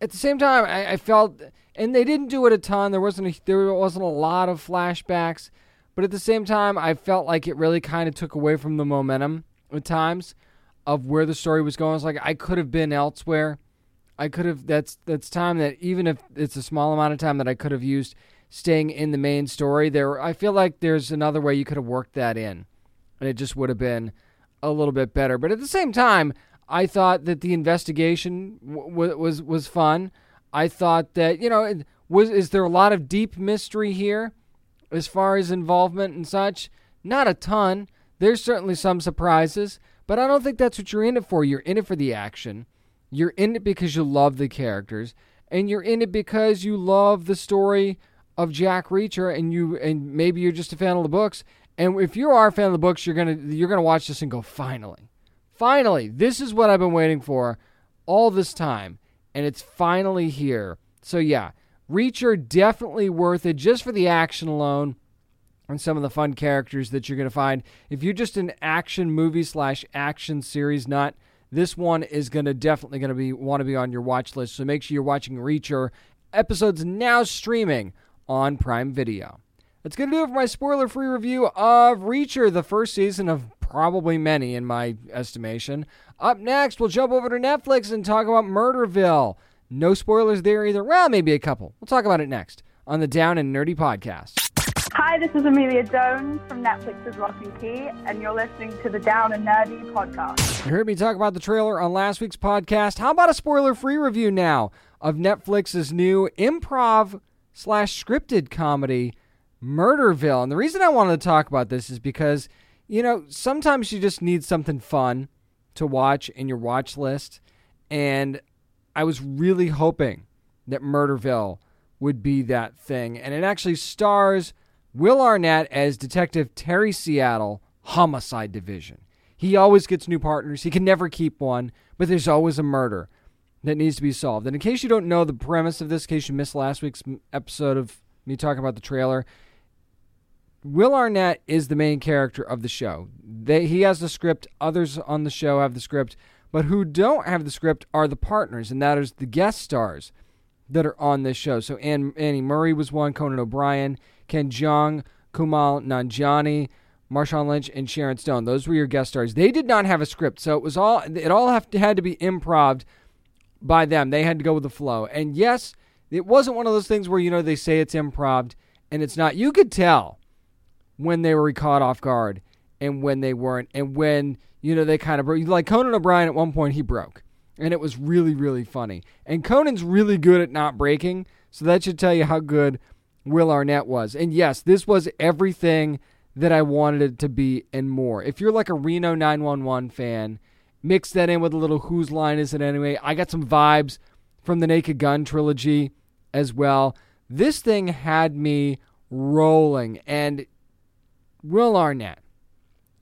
at the same time, I, I, felt, and they didn't do it a ton. There wasn't a, there wasn't a lot of flashbacks, but at the same time, I felt like it really kind of took away from the momentum at times of where the story was going. It's like I could have been elsewhere. I could have. That's that's time that even if it's a small amount of time that I could have used staying in the main story. There, I feel like there's another way you could have worked that in, and it just would have been a little bit better. But at the same time, I thought that the investigation w- was was fun. I thought that you know was is there a lot of deep mystery here as far as involvement and such? Not a ton. There's certainly some surprises, but I don't think that's what you're in it for. You're in it for the action. You're in it because you love the characters, and you're in it because you love the story of Jack Reacher and you and maybe you're just a fan of the books. And if you are a fan of the books, you're gonna you're gonna watch this and go, finally, finally, this is what I've been waiting for all this time, and it's finally here. So yeah, Reacher definitely worth it just for the action alone and some of the fun characters that you're gonna find. If you're just an action movie slash action series nut, this one is gonna definitely gonna be want to be on your watch list. So make sure you're watching Reacher. Episodes now streaming on Prime Video. That's going to do it for my spoiler free review of Reacher, the first season of probably many in my estimation. Up next, we'll jump over to Netflix and talk about Murderville. No spoilers there either. Well, maybe a couple. We'll talk about it next on the Down and Nerdy podcast. Hi, this is Amelia Jones from Netflix's Lock and Key, and you're listening to the Down and Nerdy podcast. You heard me talk about the trailer on last week's podcast. How about a spoiler free review now of Netflix's new improv slash scripted comedy, Murderville. And the reason I wanted to talk about this is because, you know, sometimes you just need something fun to watch in your watch list. And I was really hoping that Murderville would be that thing. And it actually stars Will Arnett as Detective Terry Seattle, Homicide Division. He always gets new partners. He can never keep one, but there's always a murder that needs to be solved. And in case you don't know the premise of this, in case you missed last week's episode of me talking about the trailer, Will Arnett is the main character of the show. They, he has the script. Others on the show have the script, but who don't have the script are the partners, and that is the guest stars that are on this show. So Ann, Annie Murphy was one, Conan O'Brien, Ken Jeong, Kumail Nanjiani, Marshawn Lynch, and Sharon Stone. Those were your guest stars. They did not have a script, so it was all it all to, had to be improv by them. They had to go with the flow. And yes, it wasn't one of those things where, you know, they say it's improv and it's not. You could tell when they were caught off guard and when they weren't. And when, you know, they kind of broke. Like Conan O'Brien at one point, he broke. And it was really, really funny. And Conan's really good at not breaking. So that should tell you how good Will Arnett was. And yes, this was everything that I wanted it to be and more. If you're like a Reno 911 fan mix that in with a little whose line is it anyway. I got some vibes from the Naked Gun trilogy as well. This thing had me rolling, and Will Arnett,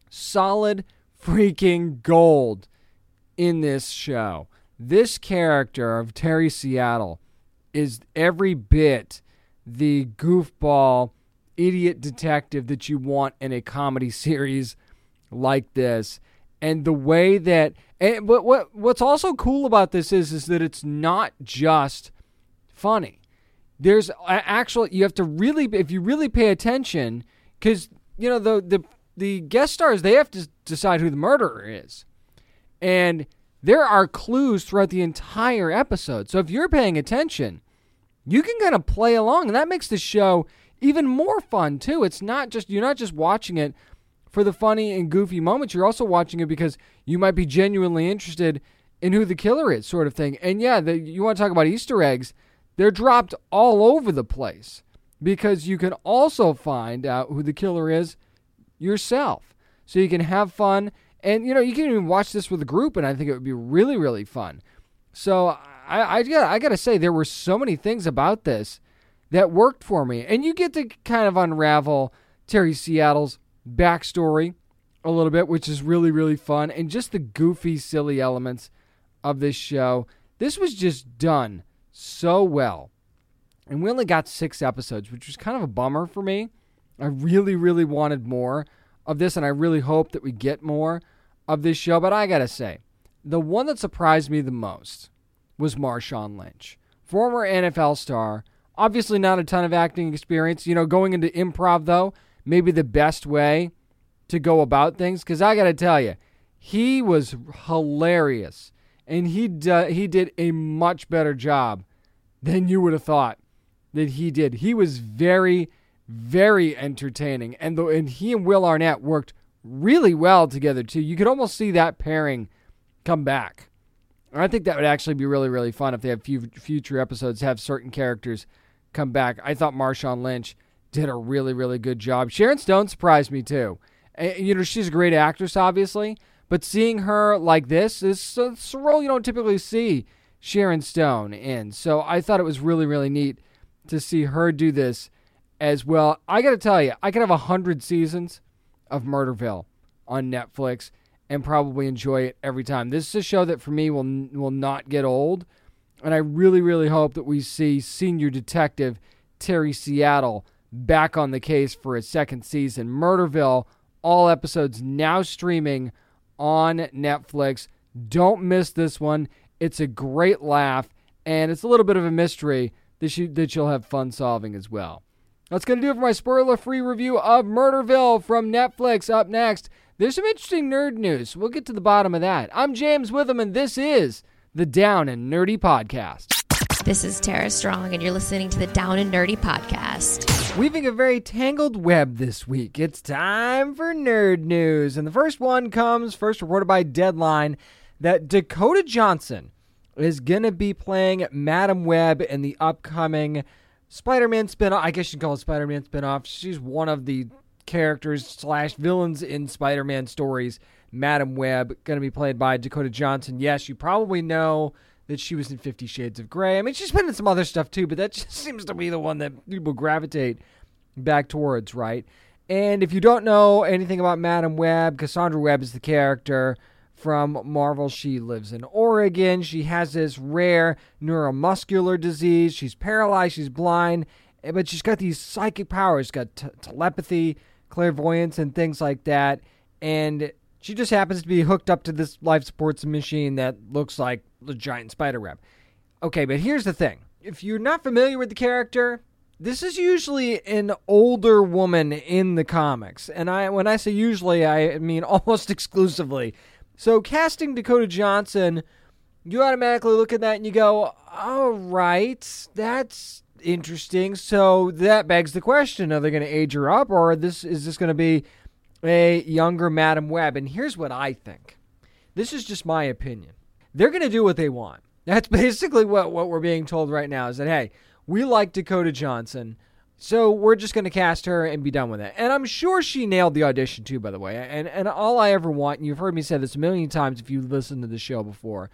solid freaking gold in this show. This character of Terry Seattle is every bit the goofball idiot detective that you want in a comedy series like this. And the way that and but what what's also cool about this is is that it's not just funny. There's actually you have to really if you really pay attention cuz you know the the the guest stars they have to decide who the murderer is. And there are clues throughout the entire episode. So if you're paying attention, you can kind of play along and that makes the show even more fun too. It's not just you're not just watching it for the funny and goofy moments. You're also watching it because you might be genuinely interested in who the killer is, sort of thing. And yeah, the, you want to talk about Easter eggs? They're dropped all over the place because you can also find out who the killer is yourself. So you can have fun. And, you know, you can even watch this with a group, and I think it would be really, really fun. So I, I, got I got to say, there were so many things about this that worked for me. And you get to kind of unravel Terry Seattle's backstory a little bit, which is really, really fun. And just the goofy, silly elements of this show. This was just done so well. And we only got six episodes, which was kind of a bummer for me. I really, really wanted more of this, and I really hope that we get more of this show. But I got to say, the one that surprised me the most was Marshawn Lynch, former NFL star Obviously, not a ton of acting experience. You know, going into improv, though, maybe the best way to go about things. Because I got to tell you, he was hilarious. And he, he did a much better job than you would have thought that he did. He was very, very entertaining. And, the, and he and Will Arnett worked really well together, too. You could almost see that pairing come back. I think that would actually be really, really fun if they have few future episodes have certain characters come back. I thought Marshawn Lynch did a really, really good job. Sharon Stone surprised me too. You know, she's a great actress, obviously, but seeing her like this is a role you don't typically see Sharon Stone in. So I thought it was really, really neat to see her do this as well. I got to tell you, I could have a hundred seasons of Murderville on Netflix and probably enjoy it every time. This is a show that for me will will not get old. And I really, really hope that we see senior detective Terry Seattle back on the case for a second season. Murderville, all episodes now streaming on Netflix. Don't miss this one. It's a great laugh, and it's a little bit of a mystery that, you, that you'll have fun solving as well. That's going to do it for my spoiler free review of Murderville from Netflix. Up next, there's some interesting nerd news. We'll get to the bottom of that. I'm James Witham, and this is the Down and Nerdy Podcast. This is Tara Strong, and you're listening to the Down and Nerdy Podcast. Weaving a very tangled web this week. It's time for nerd news. And the first one comes, first reported by Deadline, that Dakota Johnson is going to be playing Madam Web in the upcoming Spider Man spinoff. I guess you call it Spider Man spinoff. She's one of the characters slash villains in Spider Man stories Madam Web, going to be played by Dakota Johnson. Yes, you probably know that she was in Fifty Shades of Grey. I mean, she's been in some other stuff too, but that just seems to be the one that people gravitate back towards, right? And if you don't know anything about Madam Web, Cassandra Webb is the character from Marvel. She lives in Oregon. She has this rare neuromuscular disease. She's paralyzed, she's blind, eh, but she's got these psychic powers. She's got t- telepathy, clairvoyance, and things like that. And she just happens to be hooked up to this life supports machine that looks like a giant spider web. Okay, but here's the thing. If you're not familiar with the character, this is usually an older woman in the comics. And I when I say usually, I mean almost exclusively. So casting Dakota Johnson, you automatically look at that and you go, "All right, that's interesting." So that begs the question, are they going to age her up or this is this going to be a younger Madam Web. And here's what I think this is just my opinion. They're going to do what they want. That's basically what, what we're being told right now is that, hey, we like Dakota Johnson. So we're just going to cast her and be done with it. And I'm sure she nailed the audition too, by the way. And and all I ever want, and you've heard me say this a million times if you listened to the show before,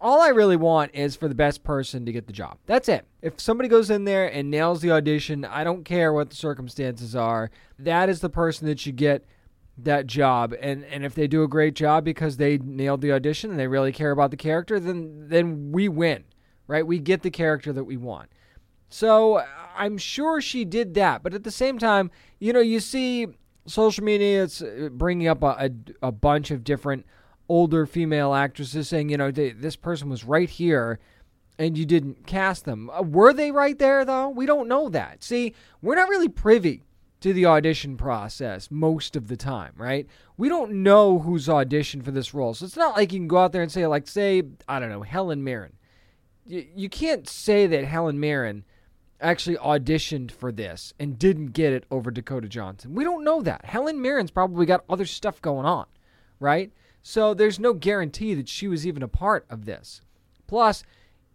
all I really want is for the best person to get the job. That's it. If somebody goes in there and nails the audition, I don't care what the circumstances are. That is the person that should get that job. And and if they do a great job because they nailed the audition and they really care about the character, then then we win. Right? We get the character that we want. So I'm sure she did that. But at the same time, you know, you see social media, it's uh, bringing up a, a, a bunch of different older female actresses saying, you know, they, this person was right here and you didn't cast them. Uh, were they right there, though? We don't know that. See, we're not really privy to the audition process most of the time, right? We don't know who's auditioned for this role. So it's not like you can go out there and say, like, say, I don't know, Helen Mirren. You, you can't say that Helen Mirren actually auditioned for this and didn't get it over Dakota Johnson. We don't know that. Helen Mirren's probably got other stuff going on, right? So there's no guarantee that she was even a part of this. Plus,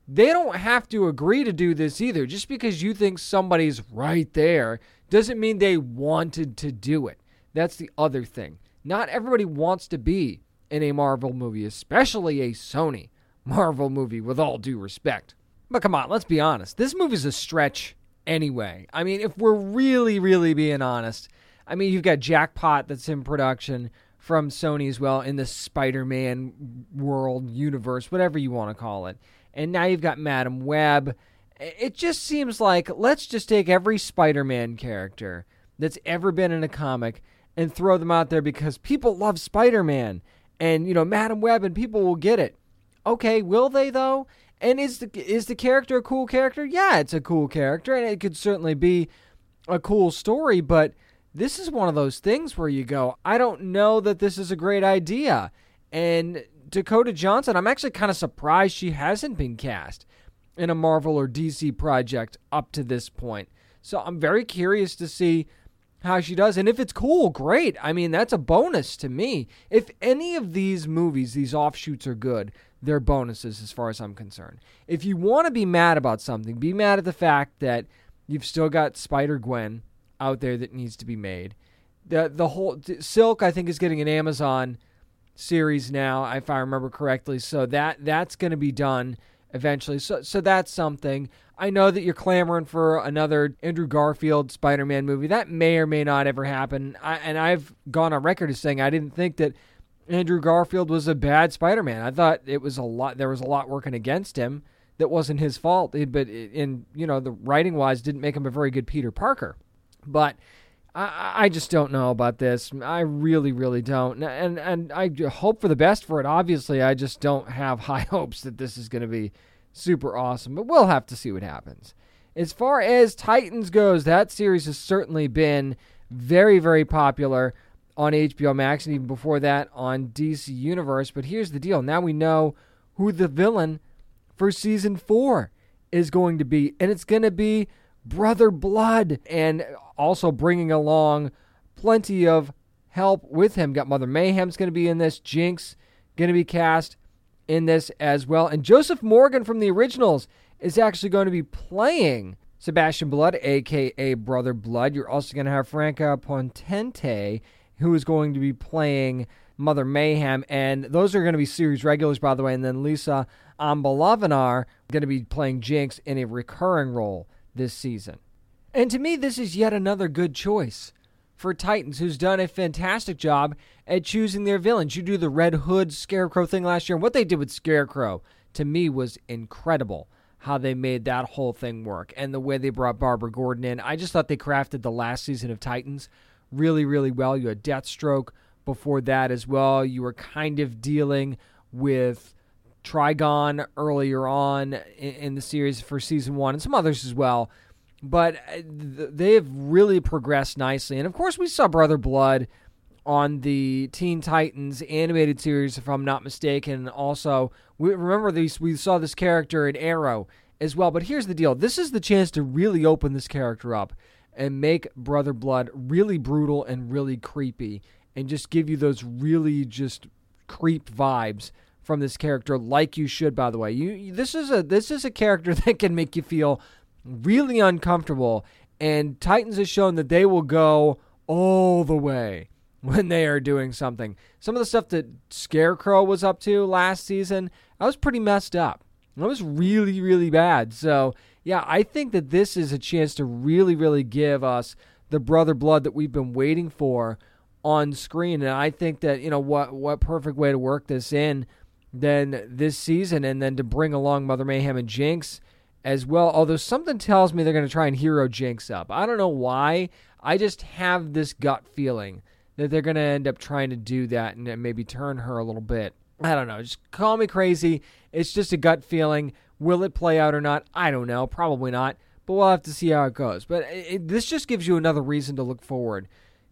they don't have to agree to do this either. Just because you think somebody's right there doesn't mean they wanted to do it. That's the other thing. Not everybody wants to be in a Marvel movie, especially a Sony Marvel movie, with all due respect. But come on, let's be honest. This movie's a stretch anyway. I mean, if we're really, really being honest, I mean, you've got Jackpot that's in production from Sony as well in the Spider Man world, universe, whatever you want to call it. And now you've got Madam Web. It just seems like let's just take every Spider Man character that's ever been in a comic and throw them out there because people love Spider Man and, you know, Madam Web and people will get it. Okay, will they though? And is the is the character a cool character? Yeah, it's a cool character, and it could certainly be a cool story. But this is one of those things where you go, I don't know that this is a great idea. And Dakota Johnson, I'm actually kind of surprised she hasn't been cast in a Marvel or DC project up to this point. So I'm very curious to see how she does. And if it's cool, great. I mean, that's a bonus to me. If any of these movies, these offshoots are good, they're bonuses as far as I'm concerned. If you want to be mad about something, be mad at the fact that you've still got Spider Gwen out there that needs to be made. The the whole Silk I think is getting an Amazon series now if I remember correctly. So that that's going to be done eventually. So so that's something. I know that you're clamoring for another Andrew Garfield Spider-Man movie. That may or may not ever happen. I, and I've gone on record as saying I didn't think that Andrew Garfield was a bad Spider-Man. I thought it was a lot. There was a lot working against him that wasn't his fault. But in you know the writing wise, didn't make him a very good Peter Parker. But I, I just don't know about this. I really, really don't. And and I hope for the best for it. Obviously, I just don't have high hopes that this is going to be super awesome. But we'll have to see what happens. As far as Titans goes, that series has certainly been very, very popular on HBO Max and even before that on DC Universe. But here's the deal now we know who the villain for season four is going to be, and it's going to be Brother Blood, and also bringing along plenty of help with him. Got Mother Mayhem's going to be in this, Jinx going to be cast in this as well, and Joseph Morgan from the originals is actually going to be playing Sebastian Blood, aka Brother Blood. You're also going to have Franka Potente, who is going to be playing Mother Mayhem. And those are going to be series regulars, by the way. And then Lisa Ambalavanar going to be playing Jinx in a recurring role this season. And to me, this is yet another good choice for Titans, who's done a fantastic job at choosing their villains. You do the Red Hood Scarecrow thing last year, and what they did with Scarecrow to me was incredible. How they made that whole thing work and the way they brought Barbara Gordon in. I just thought they crafted the last season of Titans really, really well. You had Deathstroke before that as well. You were kind of dealing with Trigon earlier on in, the series for season one and some others as well. But uh, they have really progressed nicely. And of course, we saw Brother Blood on the Teen Titans animated series, if I'm not mistaken. Also, we remember these, we saw this character in Arrow as well. But here's the deal this is the chance to really open this character up and make Brother Blood really brutal and really creepy and just give you those really just creep vibes from this character like you should by the way. You this is a this is a character that can make you feel really uncomfortable And Titans has shown that they will go all the way when they are doing something. Some of the stuff that Scarecrow was up to last season, I was pretty messed up. That was really, really bad. So, yeah, I think that this is a chance to really, really give us the brother blood that we've been waiting for on screen. And I think that, you know, what what perfect way to work this in than this season and then to bring along Mother Mayhem and Jinx as well. Although something tells me they're going to try and hero Jinx up. I don't know why. I just have this gut feeling that they're going to end up trying to do that and maybe turn her a little bit. I don't know. Just call me crazy. It's just a gut feeling. Will it play out or not? I don't know. Probably not. But we'll have to see how it goes. But it, this just gives you another reason to look forward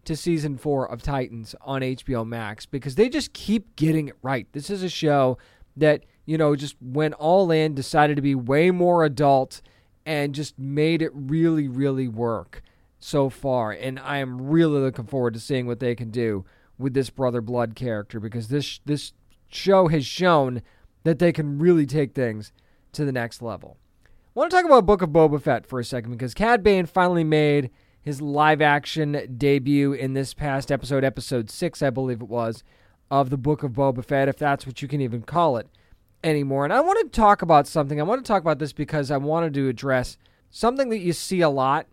to season four of Titans on HBO Max because they just keep getting it right. This is a show that, you know, just went all in, decided to be way more adult, and just made it really, really work so far. And I am really looking forward to seeing what they can do with this Brother Blood character because this this show has shown that they can really take things to the next level. I want to talk about Book of Boba Fett for a second because Cad Bane finally made his live action debut in this past episode, episode six, I believe it was, of the Book of Boba Fett, if that's what you can even call it anymore. And I want to talk about something. I want to talk about this because I wanted to address something that you see a lot,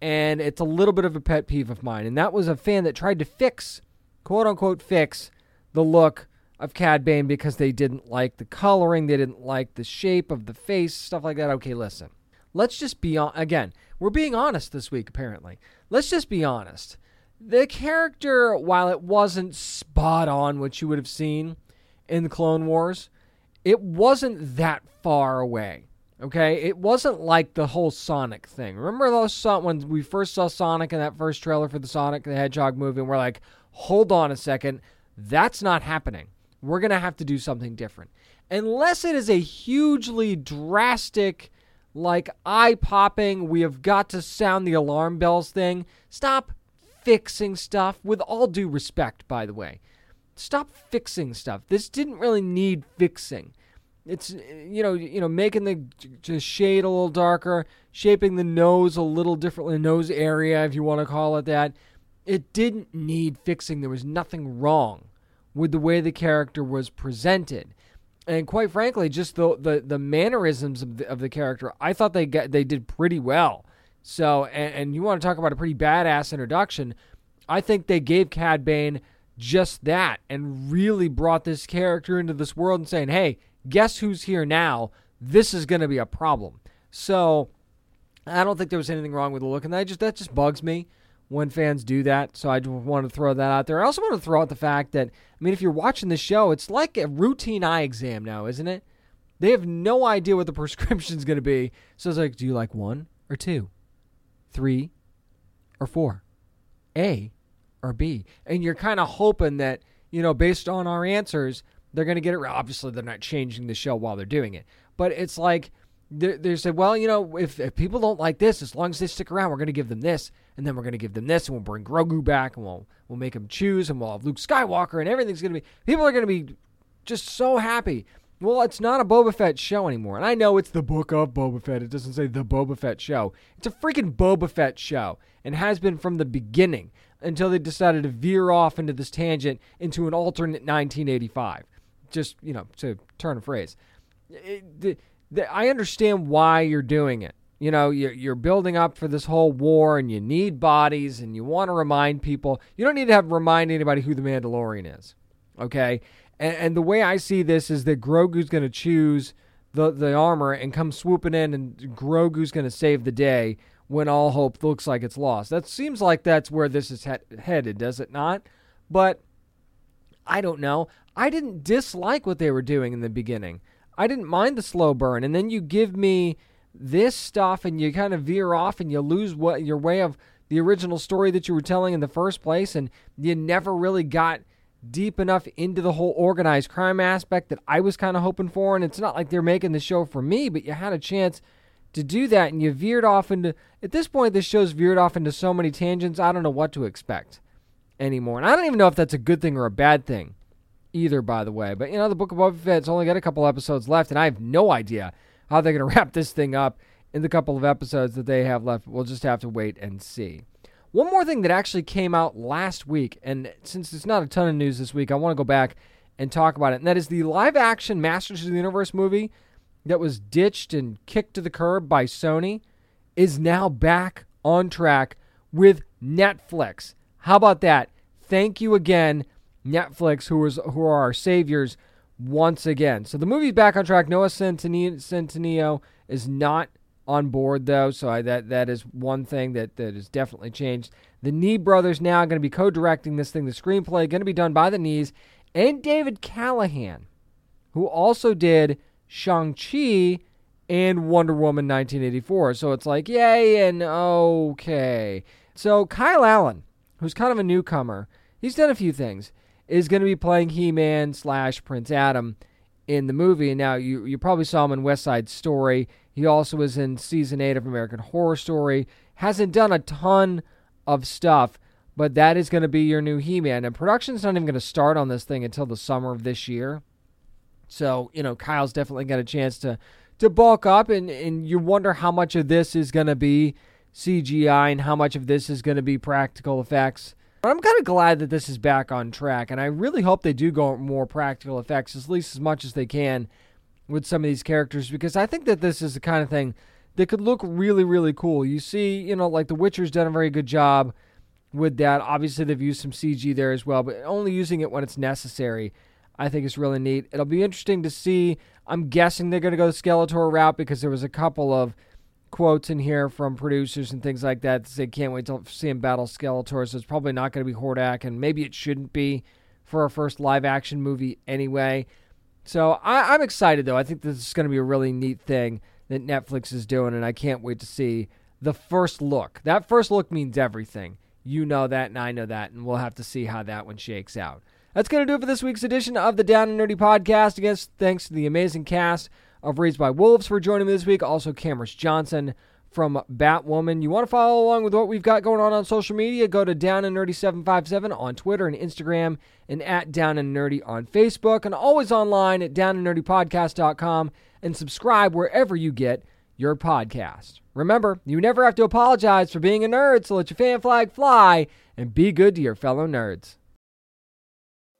and it's a little bit of a pet peeve of mine. And that was a fan that tried to fix, quote unquote, fix the look of Cad Bane because they didn't like the coloring, they didn't like the shape of the face, stuff like that. Okay, listen. Let's just be on again. We're being honest this week apparently. Let's just be honest. The character while it wasn't spot on what you would have seen in the Clone Wars, it wasn't that far away. Okay, it wasn't like the whole Sonic thing. Remember those when we first saw Sonic in that first trailer for the Sonic the Hedgehog movie, and we're like, "Hold on a second, that's not happening." We're to have to do something different. Unless it is a hugely drastic, like eye popping, we have got to sound the alarm bells thing. Stop fixing stuff, with all due respect, by the way. Stop fixing stuff. This didn't really need fixing. It's you know you know making the just shade a little darker, shaping the nose a little differently, nose area if you want to call it that. It didn't need fixing. There was nothing wrong with the way the character was presented. And quite frankly, just the the, the mannerisms of the, of the character, I thought they get they did pretty well. So, and, and you want to talk about a pretty badass introduction? I think they gave Cad Bane just that and really brought this character into this world and saying, "Hey, guess who's here now? This is going to be a problem." So, I don't think there was anything wrong with the look, and that just that just bugs me when fans do that. So I just want to throw that out there. I also want to throw out the fact that, I mean, if you're watching the show, it's like a routine eye exam now, isn't it? They have no idea what the prescription is going to be. So it's like, do you like one or two, three or four, A or B? And you're kind of hoping that, you know, based on our answers, they're going to get it right. Obviously, they're not changing the show while they're doing it. But it's like, they, say, well, you know, if, if people don't like this, as long as they stick around, we're going to give them this and then we're going to give them this, and we'll bring Grogu back, and we'll we'll make them choose, and we'll have Luke Skywalker, and everything's going to be. People are going to be just so happy. Well, it's not a Boba Fett show anymore, and I know it's the book of Boba Fett. It doesn't say the Boba Fett show. It's a freaking Boba Fett show, and has been from the beginning until they decided to veer off into this tangent into an alternate 1985. Just you know, to turn a phrase. It, the, the, I understand why you're doing it you know you're building up for this whole war and you need bodies and you want to remind people you don't need to have remind anybody who the mandalorian is okay and, and the way i see this is that grogu's going to choose the, the armor and come swooping in and grogu's going to save the day when all hope looks like it's lost. That seems like that's where this is he- headed does it not? But i don't know. I didn't dislike what they were doing in the beginning. I didn't mind the slow burn and then you give me this stuff and you kind of veer off and you lose what your way of the original story that you were telling in the first place and you never really got deep enough into the whole organized crime aspect that I was kind of hoping for and it's not like they're making the show for me but you had a chance to do that and you veered off into at this point this show's veered off into so many tangents I don't know what to expect anymore and I don't even know if that's a good thing or a bad thing either by the way but you know the book of Boba Fett's only got a couple episodes left and I have no idea how they're going to wrap this thing up in the couple of episodes that they have left. We'll just have to wait and see. One more thing that actually came out last week, and since it's not a ton of news this week, I want to go back and talk about it. And that is the live action Masters of the Universe movie that was ditched and kicked to the curb by Sony is now back on track with Netflix. How about that? Thank you again, Netflix, who is who are our saviors once again. So the movie's back on track. Noah Centineo is not on board though, so I, that that is one thing that that has definitely changed. The Nee brothers now going to be co-directing this thing. The screenplay going to be done by the Nees and David Callahan, who also did Shang Chi and Wonder Woman 1984. So it's like yay and okay. So Kyle Allen, who's kind of a newcomer, he's done a few things. Is going to be playing He-Man slash Prince Adam in the movie. And now you you probably saw him in West Side Story. He also was in season eight of American Horror Story. Hasn't done a ton of stuff, but that is going to be your new He Man. And production's not even going to start on this thing until the summer of this year. So, you know, Kyle's definitely got a chance to, to bulk up, and, and you wonder how much of this is going to be CGI and how much of this is going to be practical effects. But I'm kind of glad that this is back on track, and I really hope they do go more practical effects, at least as much as they can with some of these characters because I think that this is the kind of thing that could look really, really cool. You see, you know, like The Witcher's done a very good job with that. Obviously, they've used some CG there as well, but only using it when it's necessary, I think is really neat. It'll be interesting to see. I'm guessing they're going to go the Skeletor route because there was a couple of quotes in here from producers and things like that that say can't wait to see him battle Skeletor. So it's probably not going to be Hordak, and maybe it shouldn't be for our first live action movie anyway. So I, am excited though. I think this is going to be a really neat thing that Netflix is doing, and I can't wait to see the first look. That first look means everything. You know that, and I know that, and we'll have to see how that one shakes out. That's going to do it for this week's edition of the Down and Nerdy podcast. Again, thanks to the amazing cast of Raised by Wolves for joining me this week. Also, Camrus Johnson from Batwoman. You want to follow along with what we've got going on on social media? Go to Down and Nerdy 757 on Twitter and Instagram, and at Down and Nerdy on Facebook, and always online at Down and Nerdy downandnerdypodcast.com, and subscribe wherever you get your podcast. Remember, you never have to apologize for being a nerd, so let your fan flag fly and be good to your fellow nerds.